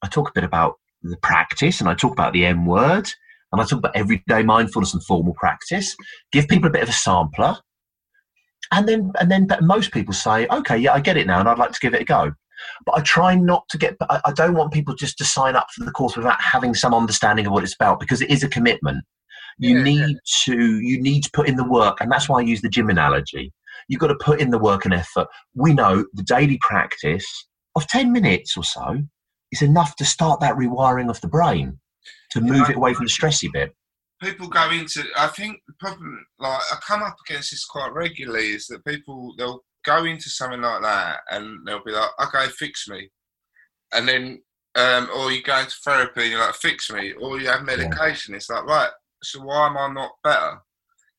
i talk a bit about the practice and i talk about the m word and i talk about everyday mindfulness and formal practice. Give people a bit of a sampler. And then and then most people say okay yeah i get it now and i'd like to give it a go but I try not to get. I, don't want people just to sign up for the course without having some understanding of what it's about because it is a commitment. You yeah, need yeah. to you need to put in the work, and that's why I use the gym analogy. You've got to put in the work and effort. We know the daily practice of ten minutes or so is enough to start that rewiring of the brain to move yeah, it away from the stressy bit people go into i think the problem like i come up against this quite regularly is that people they'll go into something like that and they'll be like, okay, fix me. And then um, or you go into therapy and you're like, fix me, or you have medication. Yeah. It's like, right, so why am I not better?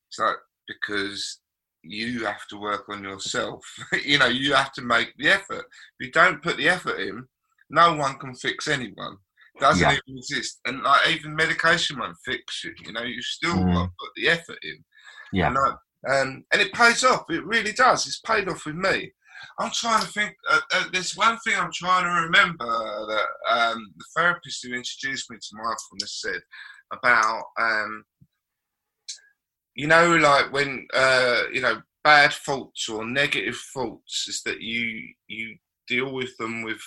It's like, because you have to work on yourself. [LAUGHS] you know, you have to make the effort. If you don't put the effort in, no one can fix anyone. Doesn't yeah. even exist. And like even medication won't fix you. You know, you still mm. got to put the effort in. Yeah. And, like, um, and it pays off. It really does. It's paid off with me. I'm trying to think. Uh, uh, there's one thing I'm trying to remember that um, the therapist who introduced me to mindfulness said about, um, you know, like when uh, you know bad thoughts or negative thoughts, is that you you deal with them with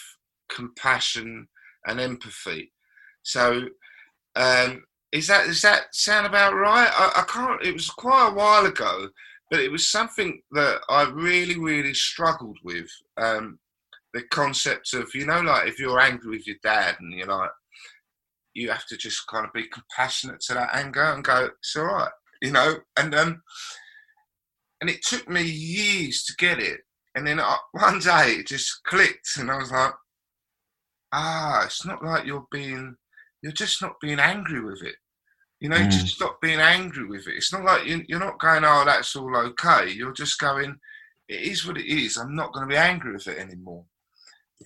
compassion and empathy. So, um, is that does that sound about right? I, I can't. It was quite a while ago but it was something that I really, really struggled with. Um, the concept of, you know, like if you're angry with your dad and you're like, you have to just kind of be compassionate to that anger and go, it's all right, you know. And um, and it took me years to get it. And then I, [LAUGHS] one day it just clicked, and I was like, ah, it's not like you're being, you're just not being angry with it. You know, mm. just stop being angry with it. It's not like you're not going, oh, that's all okay. You're just going, it is what it is. I'm not going to be angry with it anymore.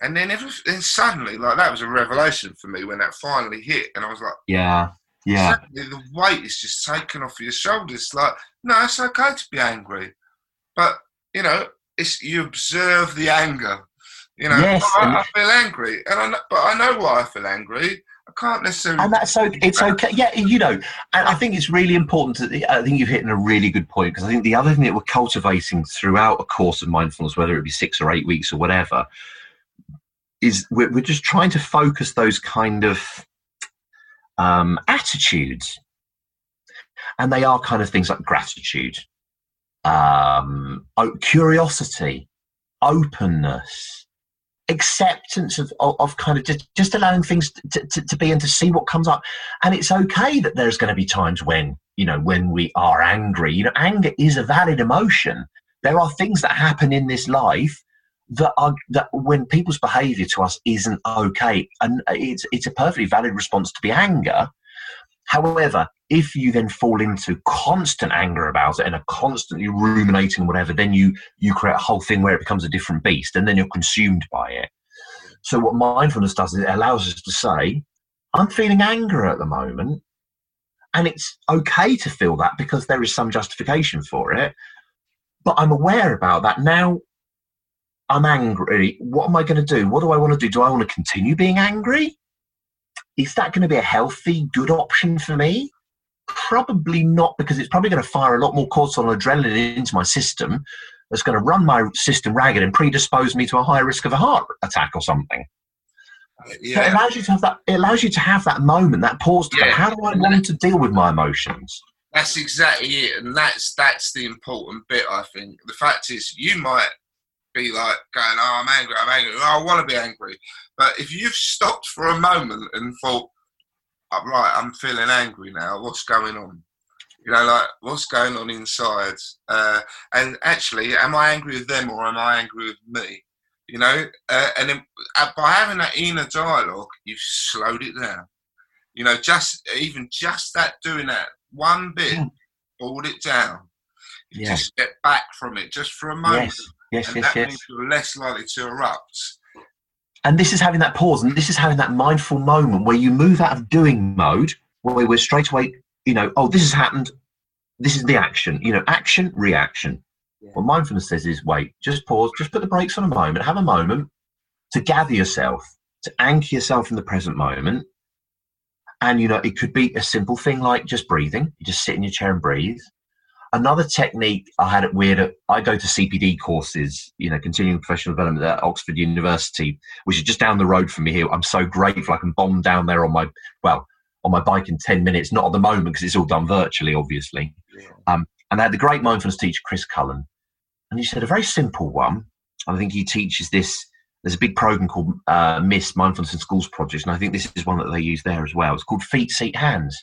And then, every, then suddenly, like that was a revelation for me when that finally hit, and I was like, yeah, yeah. Suddenly the weight is just taken off your shoulders. Like, no, it's okay to be angry, but you know, it's you observe the anger. You know, yes, I, I feel angry, and I know, but I know why I feel angry. I can't necessarily. And that's so it's okay. Yeah, you know, and I think it's really important. To, I think you've hit on a really good point because I think the other thing that we're cultivating throughout a course of mindfulness, whether it be six or eight weeks or whatever, is we're, we're just trying to focus those kind of um, attitudes, and they are kind of things like gratitude, um, curiosity, openness acceptance of, of, of, kind of just, just allowing things to, to, to, be and to see what comes up. And it's okay that there's going to be times when, you know, when we are angry. You know, anger is a valid emotion. There are things that happen in this life that are that when people's behavior to us isn't okay. And it's it's a perfectly valid response to be anger. However, if you then fall into constant anger about it and are constantly ruminating whatever, then you you create a whole thing where it becomes a different beast, and then you're consumed by it. So what mindfulness does is it allows us to say, "I'm feeling anger at the moment," and it's okay to feel that because there is some justification for it. But I'm aware about that now. I'm angry. What am I going to do? What do I want to do? Do I want to continue being angry? Is that going to be a healthy, good option for me? Probably not, because it's probably going to fire a lot more cortisol and adrenaline into my system that's going to run my system ragged and predispose me to a higher risk of a heart attack or something. Uh, yeah. So it allows you to have that. It allows you to have that moment, that pause. To yeah. go, How do I want to deal with my emotions? That's exactly it, and that's that's the important bit. I think the fact is, you might be like going, "Oh, I'm angry. I'm angry. Oh, I want to be angry," but if you've stopped for a moment and thought, right, I'm feeling angry now. What's going on? You know, like what's going on inside? Uh, and actually, am I angry with them or am I angry with me? You know, uh, and then, uh, by having that inner dialogue, you've slowed it down. You know, just even just that doing that one bit, mm. pulled it down. You yeah. just get back from it just for a moment. Yes, yes, and yes. That yes. means you're less likely to erupt and this is having that pause and this is having that mindful moment where you move out of doing mode where we're straight away you know oh this has happened. This is the action you know action reaction. Yeah. what mindfulness says is wait just pause just put the brakes on a moment have a moment to gather yourself to anchor yourself in the present moment. And you know it could be a simple thing like just breathing you just sit in your chair and breathe Another technique I had it weird. I go to CPD courses, you know, continuing professional development at Oxford University, which is just down the road from me here. I'm so grateful I can bomb down there on my well on my bike in ten minutes. Not at the moment because it's all done virtually, obviously. Yeah. Um, and I had the great mindfulness teacher Chris Cullen, and he said a very simple one. I think he teaches this. There's a big program called uh, MISS Mindfulness in Schools Project, and I think this is one that they use there as well. It's called Feet, Seat, Hands,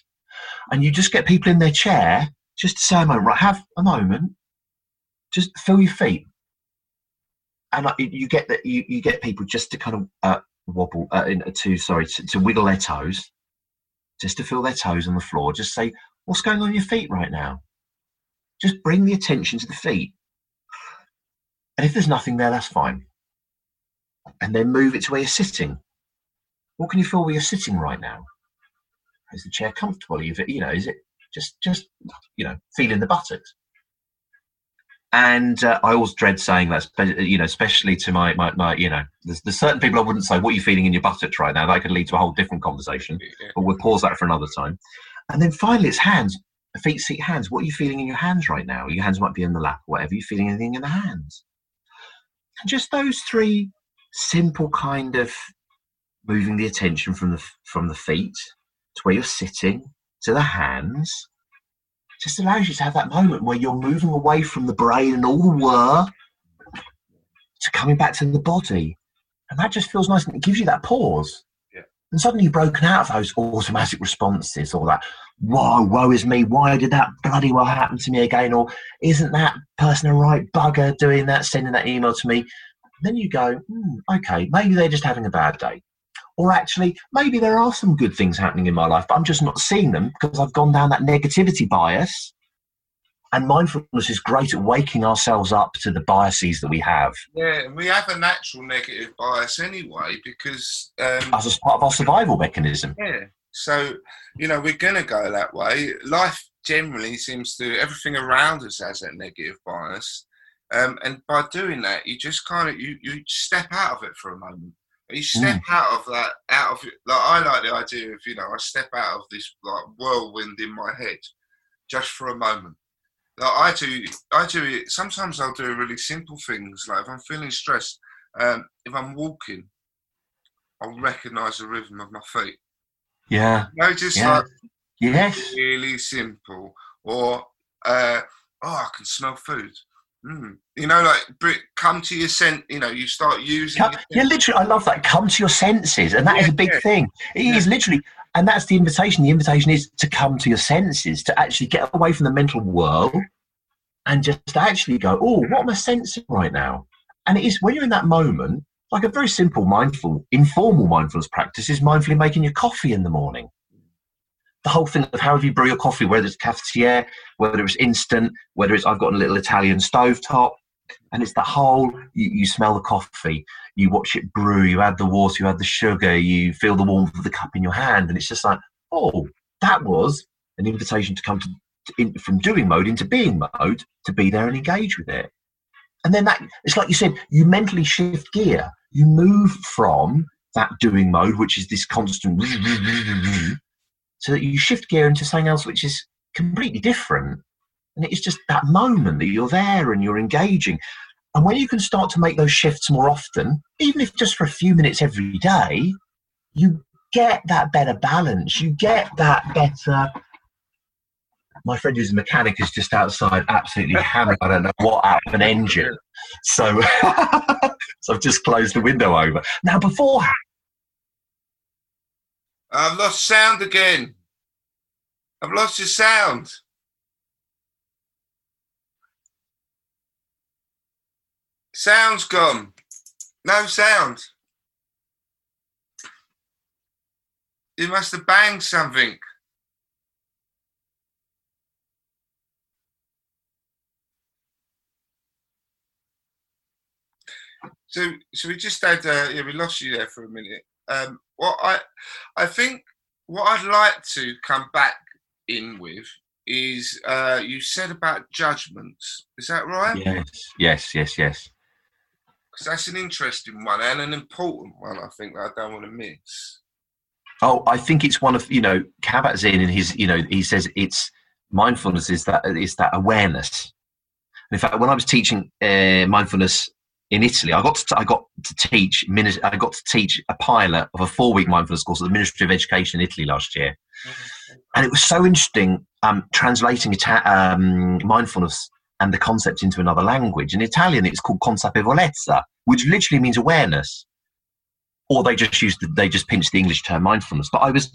and you just get people in their chair just say a moment, right, have a moment, just feel your feet. And you get that you, you get people just to kind of uh, wobble, uh, to sorry, to, to wiggle their toes, just to feel their toes on the floor. Just say, "What's going on your feet right now?" Just bring the attention to the feet, and if there's nothing there, that's fine. And then move it to where you're sitting. What can you feel where you're sitting right now? Is the chair comfortable? You know, is it just just you know feeling the buttocks? And uh, I always dread saying that, you know, especially to my, my, my you know, there's, there's, certain people I wouldn't say, what are you feeling in your buttocks right now? That could lead to a whole different conversation, but we'll pause that for another time. And then finally, it's hands, feet, seat, hands. What are you feeling in your hands right now? Your hands might be in the lap, whatever. Are you feeling anything in the hands? And just those three simple kind of moving the attention from the from the feet to where you're sitting to the hands just allows you to have that moment where you're moving away from the brain and all the whir to coming back to the body. And that just feels nice and it gives you that pause. Yeah. And suddenly you've broken out of those automatic responses or that, whoa, woe is me, why did that bloody well happen to me again? Or isn't that person a right bugger doing that, sending that email to me? And then you go, hmm, okay, maybe they're just having a bad day. Or actually, maybe there are some good things happening in my life, but I'm just not seeing them because I've gone down that negativity bias. And mindfulness is great at waking ourselves up to the biases that we have. Yeah, we have a natural negative bias anyway because. Um, As a part of our survival mechanism. Yeah. So, you know, we're going to go that way. Life generally seems to, everything around us has that negative bias. Um, and by doing that, you just kind of, you, you step out of it for a moment you step mm. out of that, out of like I like the idea of you know I step out of this like whirlwind in my head, just for a moment. Like I do, I do it. Sometimes I'll do really simple things. Like if I'm feeling stressed, um, if I'm walking, I'll recognise the rhythm of my feet. Yeah. You know, just yeah. like yes, really simple. Or uh, oh, I can smell food. Mm. You know, like come to your sense. You know, you start using. Come, yeah, literally, I love that. Come to your senses, and that yeah, is a big yeah. thing. It yeah. is literally, and that's the invitation. The invitation is to come to your senses, to actually get away from the mental world, and just actually go, oh, what am I sensing right now? And it is when you're in that moment, like a very simple, mindful, informal mindfulness practice is mindfully making your coffee in the morning the whole thing of how do you brew your coffee, whether it's cafetiere, whether it's instant, whether it's I've got a little Italian stove top, and it's the whole you, you, smell the coffee, you watch it brew, you add the water, you add the sugar, you feel the warmth of the cup in your hand, and it's just like, oh, that was an invitation to come to, in, from doing mode into being mode to be there and engage with it. And then that it's like you said, you mentally shift gear. You move from that doing mode, which is this constant so that you shift gear into something else which is completely different. And it's just that moment that you're there and you're engaging. And when you can start to make those shifts more often, even if just for a few minutes every day, you get that better balance. You get that better. My friend who's a mechanic is just outside, absolutely [LAUGHS] hammered. I don't know what out of an engine. So, [LAUGHS] so I've just closed the window over. Now, beforehand, I've lost sound again. I've lost your sound. Sound's gone. No sound. You must have banged something. So, so we just had, uh, yeah, we lost you there for a minute. Um, what I, I think what I'd like to come back in with is uh, you said about judgments. Is that right? Yes, yes, yes, yes. Because that's an interesting one and an important one. I think that I don't want to miss. Oh, I think it's one of you know Kabat-Zinn in his you know he says it's mindfulness is that is that awareness. In fact, when I was teaching uh, mindfulness in Italy. I got to, I got to teach I got to teach a pilot of a four week mindfulness course at the Ministry of Education in Italy last year, and it was so interesting um, translating Ita- um, mindfulness and the concept into another language. In Italian, it's called consapevolezza, which literally means awareness, or they just use the, they just pinch the English term mindfulness. But I was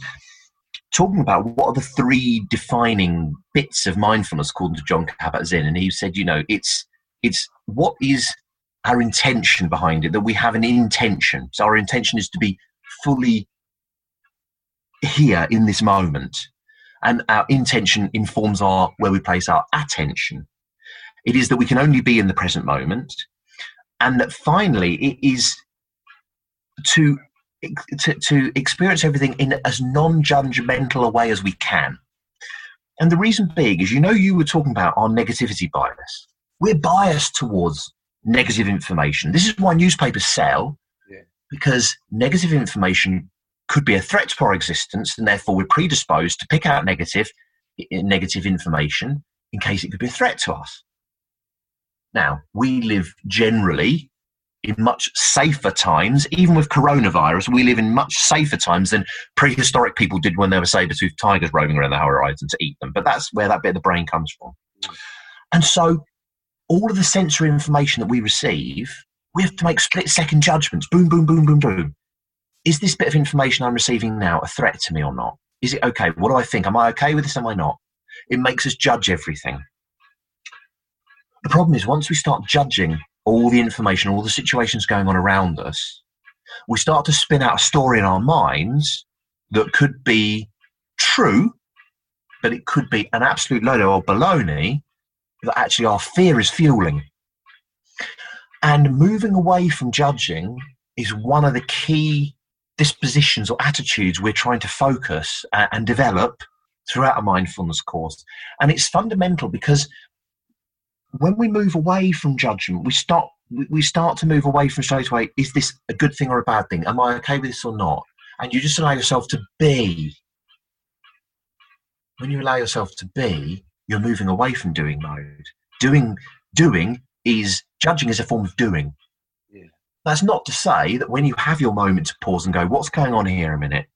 talking about what are the three defining bits of mindfulness according to Jon Kabat-Zinn, and he said, you know, it's it's what is our intention behind it, that we have an intention. So our intention is to be fully here in this moment. And our intention informs our where we place our attention. It is that we can only be in the present moment. And that finally it is to to, to experience everything in as non-judgmental a way as we can. And the reason being is, you know, you were talking about our negativity bias. We're biased towards negative information. This is why newspapers sell, yeah. because negative information could be a threat to our existence, and therefore we're predisposed to pick out negative, negative information in case it could be a threat to us. Now, we live generally in much safer times, even with coronavirus, we live in much safer times than prehistoric people did when there were saber-toothed tigers roaming around the horizon to eat them. But that's where that bit of the brain comes from. Mm. And so all of the sensory information that we receive, we have to make split second judgments. Boom, boom, boom, boom, boom. Is this bit of information I'm receiving now a threat to me or not? Is it okay? What do I think? Am I okay with this? Am I not? It makes us judge everything. The problem is once we start judging all the information, all the situations going on around us, we start to spin out a story in our minds that could be true, but it could be an absolute load of baloney that actually our fear is fueling. And moving away from judging is one of the key dispositions or attitudes we're trying to focus and develop throughout a mindfulness course. And it's fundamental because when we move away from judgment, we start we start to move away from straight away. Is this a good thing or a bad thing? Am I okay with this or not? And you just allow yourself to be. When you allow yourself to be, you're moving away from doing mode. Doing doing is judging is a form of doing. Yeah. That's not to say that when you have your moment to pause and go, what's going on here a minute?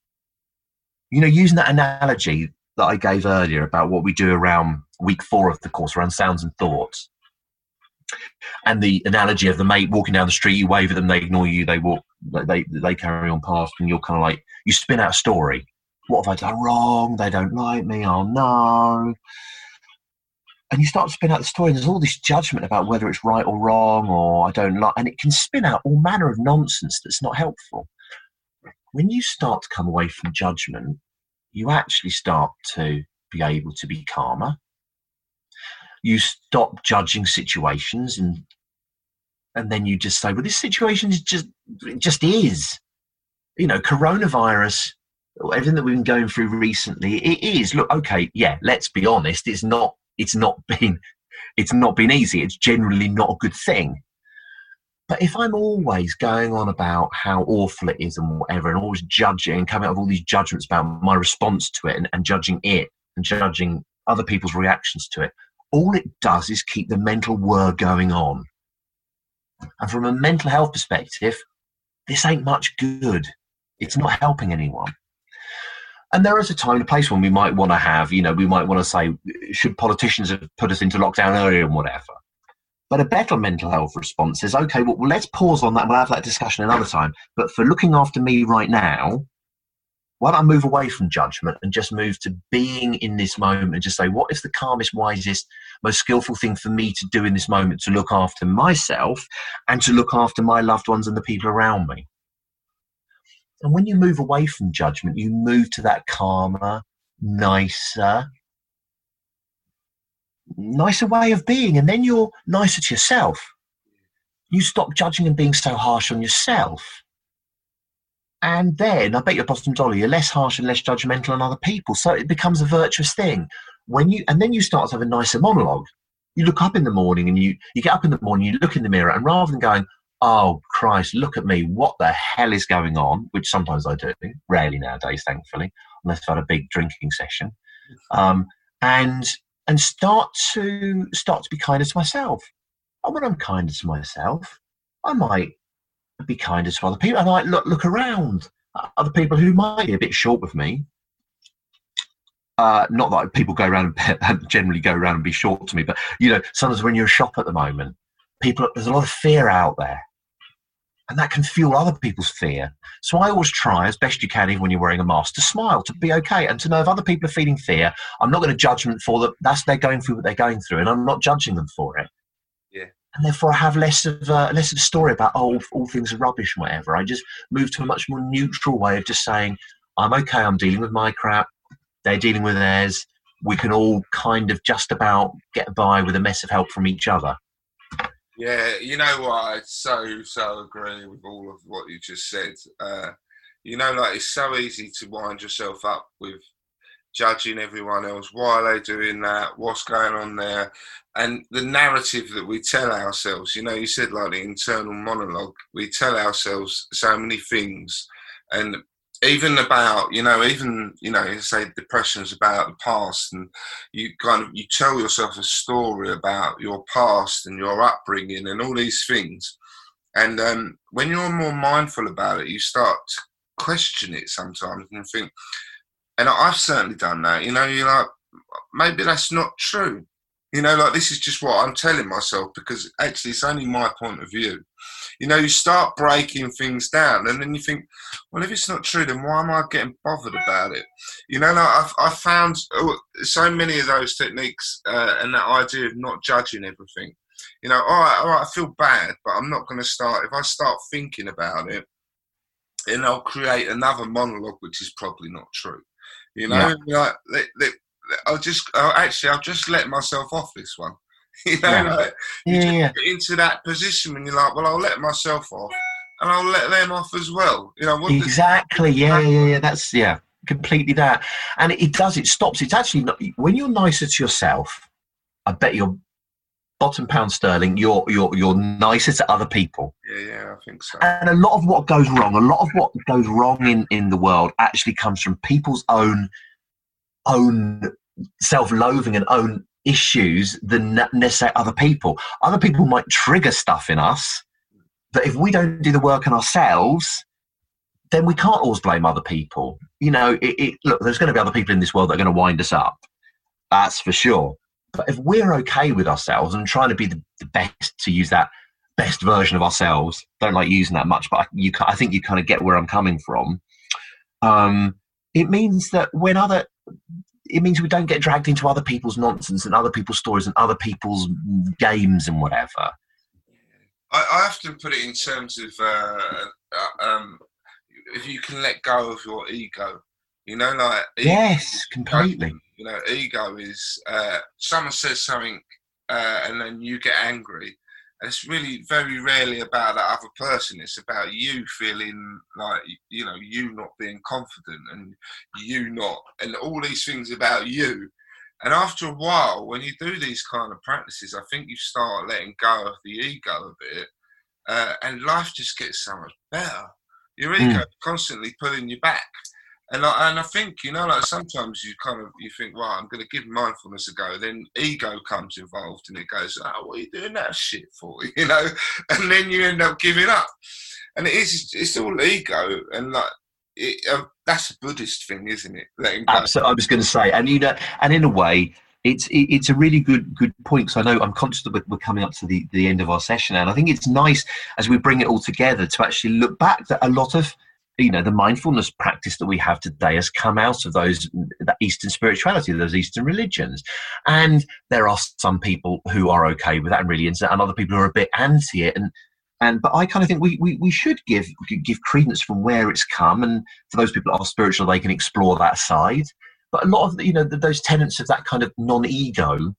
You know, using that analogy that I gave earlier about what we do around week four of the course around sounds and thoughts. And the analogy of the mate walking down the street, you wave at them, they ignore you, they walk, they they carry on past, and you're kind of like you spin out a story. What have I done wrong? They don't like me. Oh no! And you start to spin out the story, and there's all this judgment about whether it's right or wrong, or I don't like, and it can spin out all manner of nonsense that's not helpful. When you start to come away from judgment, you actually start to be able to be calmer you stop judging situations and and then you just say, well, this situation is just it just is. You know, coronavirus, everything that we've been going through recently, it is. Look, okay, yeah, let's be honest, it's not it's not been it's not been easy. It's generally not a good thing. But if I'm always going on about how awful it is and whatever, and always judging and coming up with all these judgments about my response to it and, and judging it and judging other people's reactions to it, all it does is keep the mental whir going on. And from a mental health perspective, this ain't much good. It's not helping anyone. And there is a time and a place when we might want to have, you know, we might want to say, should politicians have put us into lockdown earlier and whatever? But a better mental health response is, okay, well, let's pause on that. We'll have that discussion another time. But for looking after me right now, why don't I move away from judgment and just move to being in this moment and just say, what is the calmest, wisest, most skillful thing for me to do in this moment to look after myself and to look after my loved ones and the people around me? And when you move away from judgment, you move to that calmer, nicer, nicer way of being. And then you're nicer to yourself. You stop judging and being so harsh on yourself and then I bet your bottom dollar you're less harsh and less judgmental on other people. So it becomes a virtuous thing. When you and then you start to have a nicer monologue. You look up in the morning and you you get up in the morning, you look in the mirror, and rather than going, Oh Christ, look at me, what the hell is going on? Which sometimes I do, rarely nowadays, thankfully, unless I've had a big drinking session. Um, and and start to start to be kinder to myself. And when I'm kinder to myself, I might be kinder to other people. I might look, look around other people who might be a bit short with me. Uh, not that people go around [LAUGHS] and generally go around and be short to me, but you know, sometimes when you're a shop at the moment, people there's a lot of fear out there, and that can fuel other people's fear. So I always try as best you can, even when you're wearing a mask, to smile, to be okay, and to know if other people are feeling fear, I'm not going to judge them for that. That's they're going through what they're going through, and I'm not judging them for it. Yeah. and therefore I have less of a, less of a story about oh all things are rubbish and whatever. I just move to a much more neutral way of just saying I'm okay. I'm dealing with my crap. They're dealing with theirs. We can all kind of just about get by with a mess of help from each other. Yeah, you know what? I so so agree with all of what you just said. Uh, you know, like it's so easy to wind yourself up with judging everyone else. Why are they doing that? What's going on there? And the narrative that we tell ourselves. You know, you said like the internal monologue. We tell ourselves so many things, and even about you know even you know say depressions about the past and you kind of you tell yourself a story about your past and your upbringing and all these things and um, when you're more mindful about it you start to question it sometimes and think and i've certainly done that you know you're like maybe that's not true you know, like this is just what I'm telling myself because actually it's only my point of view. You know, you start breaking things down and then you think, well, if it's not true, then why am I getting bothered about it? You know, like I've, I've found oh, so many of those techniques uh, and that idea of not judging everything. You know, all right, all right, I feel bad, but I'm not going to start. If I start thinking about it, then I'll create another monologue which is probably not true. You know, yeah. like I'll just I'll actually I'll just let myself off this one. [LAUGHS] you know, yeah. like, you yeah, get into that position and you're like, well, I'll let myself off, and I'll let them off as well. You know, exactly. [LAUGHS] Yeah, yeah, yeah. That's yeah, completely that. And it, it does. It stops. It's actually not when you're nicer to yourself. I bet you're bottom pound sterling. You're you're you're nicer to other people. Yeah, yeah, I think so. And a lot of what goes wrong, a lot of what goes wrong in in the world, actually comes from people's own own self-loathing and own issues than necessarily other people. Other people might trigger stuff in us that if we don't do the work on ourselves, then we can't always blame other people. You know, it, it, look, there's going to be other people in this world that are going to wind us up. That's for sure. But if we're okay with ourselves and trying to be the, the best, to use that best version of ourselves, don't like using that much, but I, you, I think you kind of get where I'm coming from. Um, it means that when other it means we don't get dragged into other people's nonsense and other people's stories and other people's games and whatever. I, I often put it in terms of uh, uh, um, if you can let go of your ego, you know, like yes, completely. You know, ego is uh, someone says something uh, and then you get angry, it's really very rarely about that other person. It's about you feeling like you know you not being confident and you not and all these things about you. And after a while, when you do these kind of practices, I think you start letting go of the ego a bit, uh, and life just gets so much better. Your ego mm. constantly pulling you back. And I, and I think you know, like sometimes you kind of you think, well, I'm going to give mindfulness a go. Then ego comes involved, and it goes, oh, what are you doing that shit for? [LAUGHS] You know, and then you end up giving up. And it is, it's all ego, and like it, uh, that's a Buddhist thing, isn't it? Absolutely, I was going to say, and you know, and in a way, it's it's a really good good point because I know I'm conscious that we're coming up to the, the end of our session, and I think it's nice as we bring it all together to actually look back that a lot of you know the mindfulness practice that we have today has come out of those that eastern spirituality those eastern religions and there are some people who are okay with that and really into it and other people who are a bit anti it and and but i kind of think we, we we should give give credence from where it's come and for those people that are spiritual they can explore that side but a lot of you know those tenets of that kind of non-ego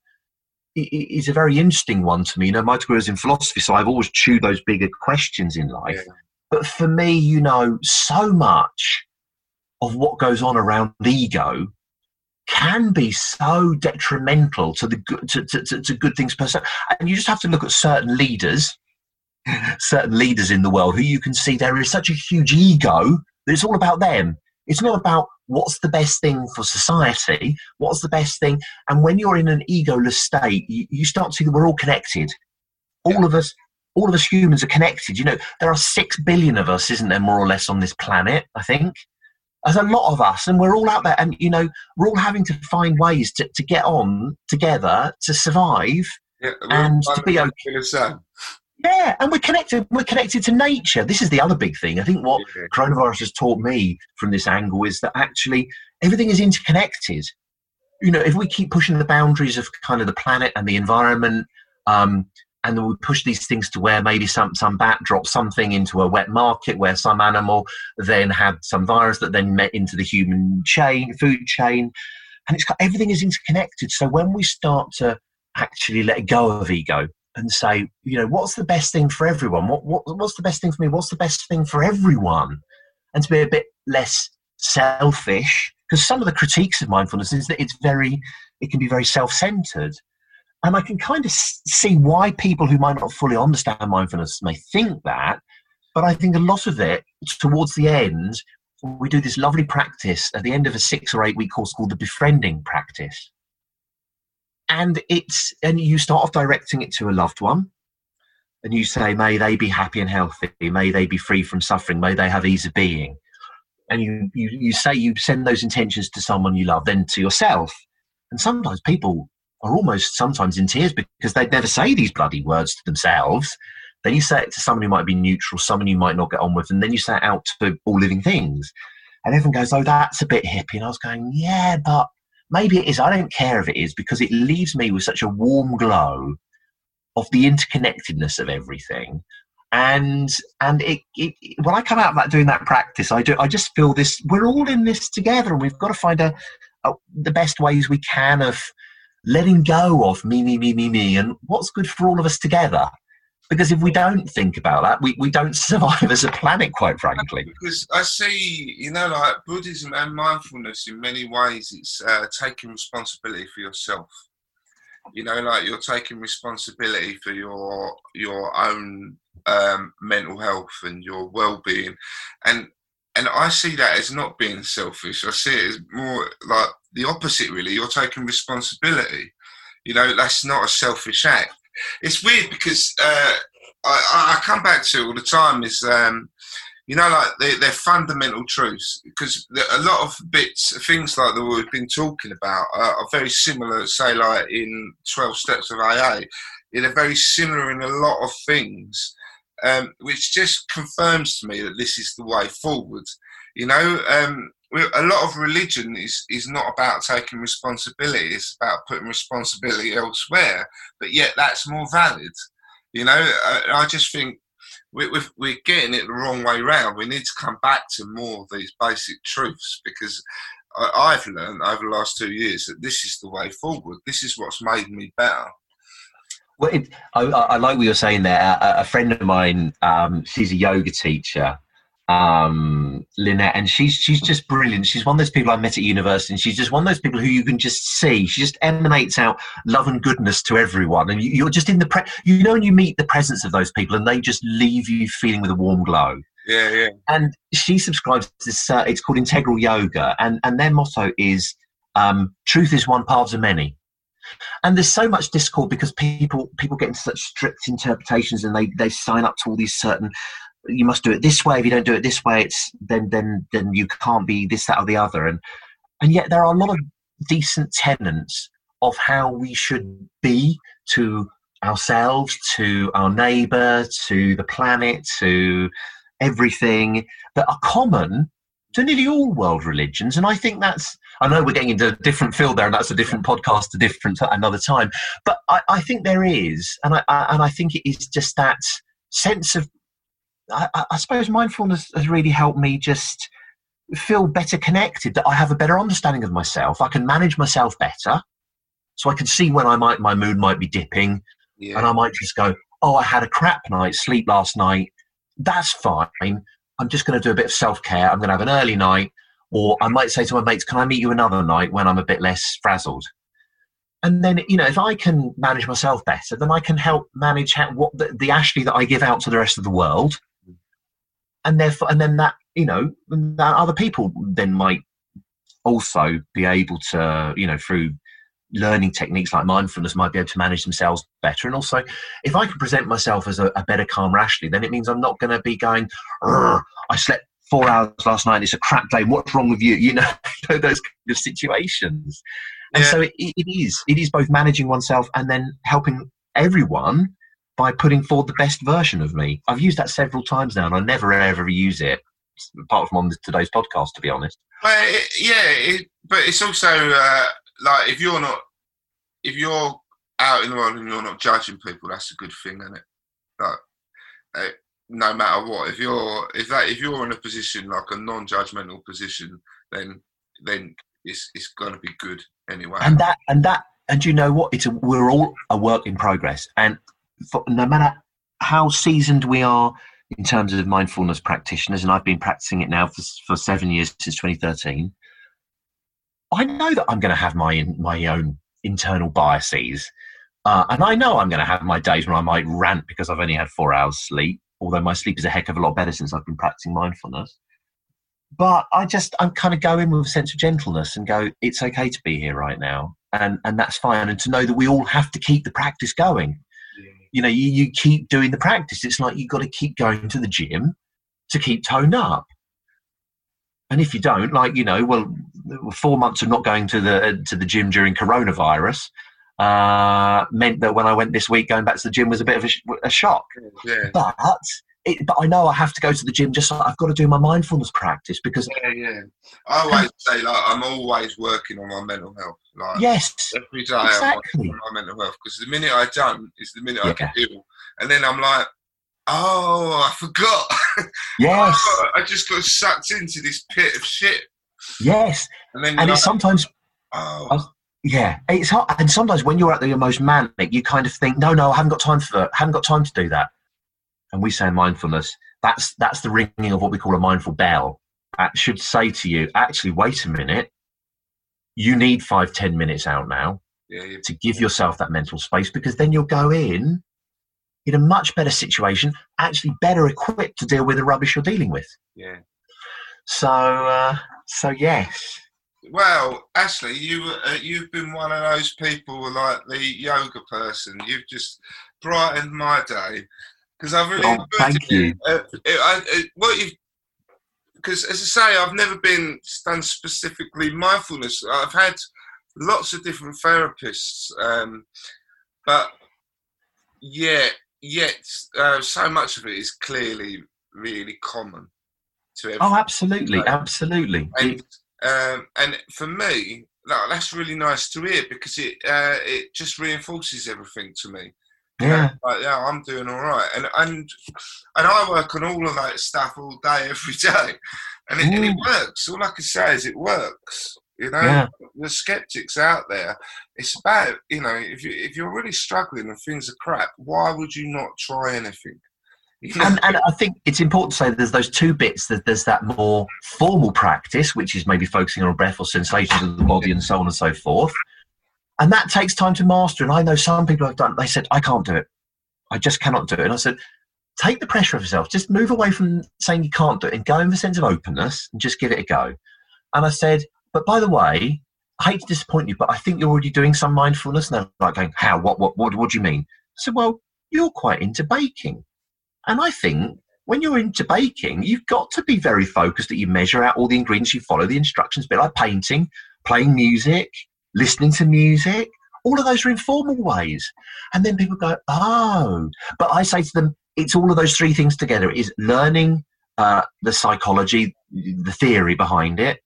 is a very interesting one to me. You know, my degree is in philosophy, so I've always chewed those bigger questions in life. Yeah. But for me, you know, so much of what goes on around the ego can be so detrimental to the good to, to, to, to good things per se. And you just have to look at certain leaders, [LAUGHS] certain leaders in the world who you can see there is such a huge ego that it's all about them. It's not about what's the best thing for society, what's the best thing. And when you're in an egoless state, you, you start to see that we're all connected. All yeah. of us all of us humans are connected. You know, there are six billion of us, isn't there, more or less, on this planet, I think. There's a lot of us, and we're all out there, and, you know, we're all having to find ways to, to get on together to survive yeah, and to be okay. Yeah, and we're connected. We're connected to nature. This is the other big thing. I think what yeah. coronavirus has taught me from this angle is that actually everything is interconnected. You know, if we keep pushing the boundaries of kind of the planet and the environment, um, and then we push these things to where maybe some some bat dropped something into a wet market where some animal then had some virus that then met into the human chain food chain. And it's everything is interconnected. So when we start to actually let go of ego and say you know what's the best thing for everyone? What, what what's the best thing for me? What's the best thing for everyone? And to be a bit less selfish because some of the critiques of mindfulness is that it's very it can be very self-centered and I can kind of see why people who might not fully understand mindfulness may think that. But I think a lot of it, towards the end, we do this lovely practice at the end of a six or eight week course called the befriending practice. And it's and you start off directing it to a loved one, and you say, May they be happy and healthy, may they be free from suffering, may they have ease of being. And you, you, you say you send those intentions to someone you love, then to yourself. And sometimes people are almost sometimes in tears because they'd never say these bloody words to themselves. Then you say it to someone who might be neutral, someone you might not get on with, and then you say it out to all living things. And everyone goes, Oh, that's a bit hippie. And I was going, Yeah, but maybe it is. I don't care if it is because it leaves me with such a warm glow of the interconnectedness of everything. And and it, it, when I come out of that doing that practice, I do I just feel this we're all in this together and we've got to find a, a the best ways we can of letting go of me, me, me, me, me, and what's good for all of us together. Because if we don't think about that, we, we don't [LAUGHS] survive as a planet, quite frankly. Because I see, you know, like Buddhism and mindfulness, in many ways, it's uh, taking responsibility for yourself. You know, like you're taking responsibility for your your own um, mental health and your well-being, and and I see that as not being selfish. I see it as more like the opposite, really. You're taking responsibility. You know, that's not a selfish act. It's weird because uh, I, I, come back to all the time is, um, you know, like they, they're fundamental truths because a lot of bits, things like that we've been talking about are, are very similar, say, like in 12 Steps of AA. They're very similar in a lot of things um, which just confirms to me that this is the way forward. You know, um, a lot of religion is, is not about taking responsibility, it's about putting responsibility elsewhere, but yet that's more valid. You know, I, I just think we, we're getting it the wrong way round. We need to come back to more of these basic truths because I've learned over the last two years that this is the way forward. This is what's made me better. Well, it, I, I, like what you're saying there. A, a friend of mine, um, she's a yoga teacher, um, Lynette, and she's she's just brilliant. She's one of those people I met at university, and she's just one of those people who you can just see. She just emanates out love and goodness to everyone, and you, are just in the pre- you know when you meet the presence of those people, and they just leave you feeling with a warm glow. Yeah, yeah. And she subscribes to this. Uh, it's called Integral Yoga, and and their motto is um, "Truth is one, paths are many." And there's so much discord because people people get into such strict interpretations and they, they sign up to all these certain you must do it this way. If you don't do it this way, it's then then then you can't be this, that, or the other. And and yet there are a lot of decent tenets of how we should be to ourselves, to our neighbour, to the planet, to everything that are common to nearly all world religions. And I think that's, I know we're getting into a different field there, and that's a different podcast, a different another time. But I, I think there is, and I, I, and I think it is just that sense of, I, I suppose mindfulness has really helped me just feel better connected. That I have a better understanding of myself. I can manage myself better, so I can see when I might my mood might be dipping, yeah. and I might just go, "Oh, I had a crap night's sleep last night." That's fine I'm just going to do a bit of self care. I'm going to have an early night, or I might say to my mates, "Can I meet you another night when I'm a bit less frazzled?" And then, you know, if I can manage myself better, then I can help manage how, what the, the Ashley that I give out to the rest of the world, and therefore, and then that, you know, that other people then might also be able to, you know, through learning techniques like mindfulness might be able to manage themselves better. And also, if I can present myself as a, a better, calm Ashley, then it means I'm not going to be going, I slept four hours last night. It's a crap day. What's wrong with you? You know, [LAUGHS] those kind of situations. And yeah. so it, it is. It is both managing oneself and then helping everyone by putting forward the best version of me. I've used that several times now, and I never ever use it apart from on today's podcast, to be honest. But it, yeah, it, but it's also uh, like if you're not if you're out in the world and you're not judging people, that's a good thing, isn't it? Like, uh, no matter what, if you're if that if you're in a position like a non-judgmental position, then then it's it's going to be good anyway. And that and that and you know what? It's a, we're all a work in progress, and for, no matter how seasoned we are in terms of mindfulness practitioners, and I've been practicing it now for, for seven years since 2013. I know that I'm going to have my my own internal biases, uh, and I know I'm going to have my days when I might rant because I've only had four hours sleep. Although my sleep is a heck of a lot better since I've been practicing mindfulness. But I just I'm kind of going with a sense of gentleness and go, it's okay to be here right now, and and that's fine. And to know that we all have to keep the practice going. You know, you, you keep doing the practice. It's like you've got to keep going to the gym to keep toned up. And if you don't, like you know, well, four months of not going to the to the gym during coronavirus uh, meant that when I went this week, going back to the gym was a bit of a, a shock. Yeah. But it, but I know I have to go to the gym. Just like I've got to do my mindfulness practice because Yeah, yeah. I always say like I'm always working on my mental health. Like yes, every day I'm exactly. on my mental health because the minute I don't is the minute I Yeah. get ill, and then I'm like, oh, I forgot. [LAUGHS] yes, Oh, I just got sucked into this pit of shit, yes, and then and you're it's like, sometimes oh, yeah, it's hard. And sometimes when you're at your most manic, you kind of think, no, no, I haven't got time for it. I haven't got time to do that. And we say in mindfulness, that's that's the ringing of what we call a mindful bell. That should say to you, actually, wait a minute. You need five, ten minutes out now yeah, you- to give yourself that mental space because then you'll go in in a much better situation, actually better equipped to deal with the rubbish you're dealing with. yeah. So, uh, so yes, Well, Ashley, you uh, you've been one of those people like the yoga person. You've just brightened my day because I've really Oh, thank you. Uh, it, I, it, what you because as I say, I've never been done specifically mindfulness. I've had lots of different therapists, um, but yeah, yet uh, so much of it is clearly really common to everyone. oh, absolutely, absolutely. and um, and for me, like, that's really nice to hear because it uh, it just reinforces everything to me. Yeah. like yeah, I'm doing all right, and and and I work on all of that stuff all day, [LAUGHS] every day, and it, and it Mm. works. All I can say is it works. You know, Yeah. the skeptics out there. It's about you know if you if you're really struggling and things are crap, why would you not try anything? And, and I think it's important to say there's those two bits. That there's that more formal practice, which is maybe focusing on breath or sensations of the body and so on and so forth. And that takes time to master. And I know some people have done. They said, "I can't do it. I just cannot do it." And I said, "Take the pressure off yourself. Just move away from saying you can't do it and go in the sense of openness and just give it a go." And I said, "But by the way, I hate to disappoint you, but I think you're already doing some mindfulness." And they're like going, "How? What? What? What? What do you mean?" I said, "Well, you're quite into baking." And I think when you're into baking, you've got to be very focused that you measure out all the ingredients, you follow the instructions, a bit like painting, playing music, listening to music. All of those are informal ways. And then people go, oh. But I say to them, it's all of those three things together. It is learning uh, the psychology, the theory behind it,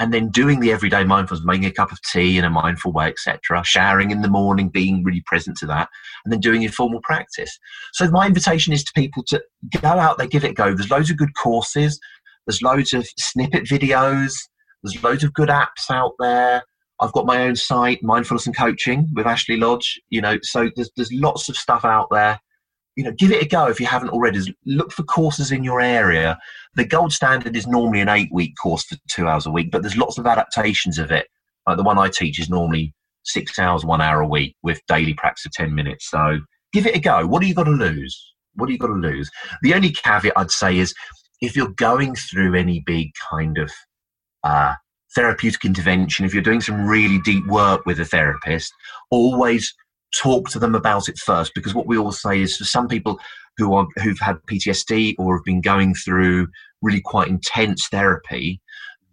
and then doing the everyday mindfulness, making a cup of tea in a mindful way, etc. Showering in the morning, being really present to that, and then doing informal practice. So my invitation is to people to go out there, give it a go. There's loads of good courses. There's loads of snippet videos. There's loads of good apps out there. I've got my own site, Mindfulness and Coaching with Ashley Lodge. You know, so there's there's lots of stuff out there. You know, give it a go if you haven't already. Look for courses in your area. The gold standard is normally an eight-week course for two hours a week, but there's lots of adaptations of it. Like the one I teach is normally six hours, one hour a week with daily practice of ten minutes. So give it a go. What do you got to lose? What do you got to lose? The only caveat I'd say is if you're going through any big kind of uh, therapeutic intervention, if you're doing some really deep work with a therapist, always talk to them about it first. Because what we always say is for some people who are who've had PTSD or have been going through really quite intense therapy,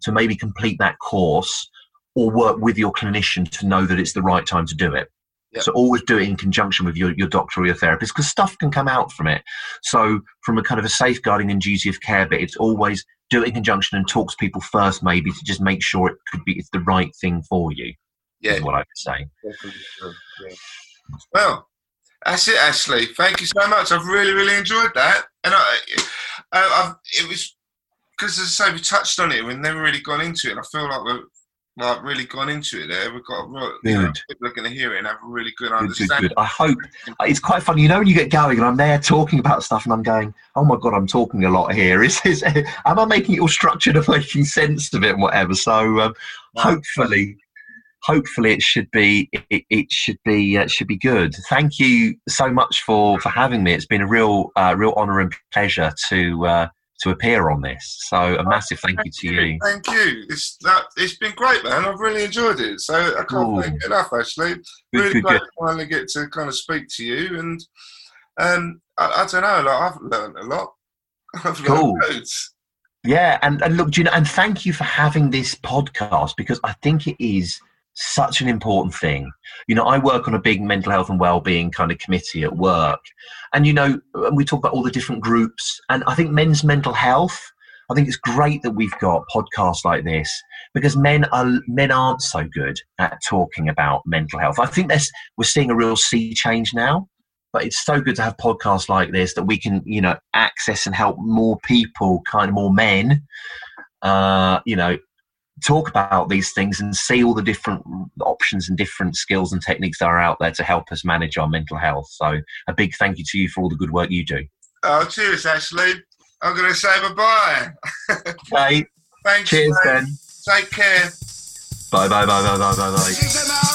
to maybe complete that course or work with your clinician to know that it's the right time to do it. Yep. So always do it in conjunction with your, your doctor or your therapist because stuff can come out from it. So from a kind of a safeguarding and duty of care bit, it's always do it in conjunction and talk to people first maybe to just make sure it could be it's the right thing for you yeah, is what I would say. definitely. Well, that's it, Ashley. Thank you so much. I've really, really enjoyed that, and I, I've, it was because, as I say, we touched on it. We've never really gone into it, and I feel like we're like really gone into it there. We've got you know, people are going to hear it and have a really good, good understanding. Good, good. I hope it's quite funny. You know, when you get going and I'm there talking about stuff and I'm going, oh my god, I'm talking a lot here. [LAUGHS] Is, is am I making it all structured and making sense of it and whatever? So um, hopefully. Hopefully it should be it, it should be uh, should be good. Thank you so much for for having me. It's been a real uh, real honour and pleasure to uh, to appear on this. So a massive thank, thank you to you. Thank you. It's that it's been great, man. I've really enjoyed it. So I can't Ooh. thank you enough. Actually, good, really good, great good. to finally get to kind of speak to you. And um, I, I don't know. Like I've learned a lot. [LAUGHS] I've cool. Yeah, and, and look, you know, and thank you for having this podcast because I think it is such an important thing. You know, I work on a big mental health and well-being kind of committee at work, and you know, we talk about all the different groups, and I think men's mental health. I think it's great that we've got podcasts like this because men are men aren't so good at talking about mental health. I think there's we're seeing a real sea change now, but it's so good to have podcasts like this that we can you know access and help more people, kind of more men, uh, you know, talk about these things and see all the different options and different skills and techniques that are out there to help us manage our mental health. So, a big thank you to you for all the good work you do. Oh, cheers, Ashley. I'm going to say bye bye. [LAUGHS] okay. Thanks. Cheers, Ben. Take care. Bye bye bye bye bye bye bye.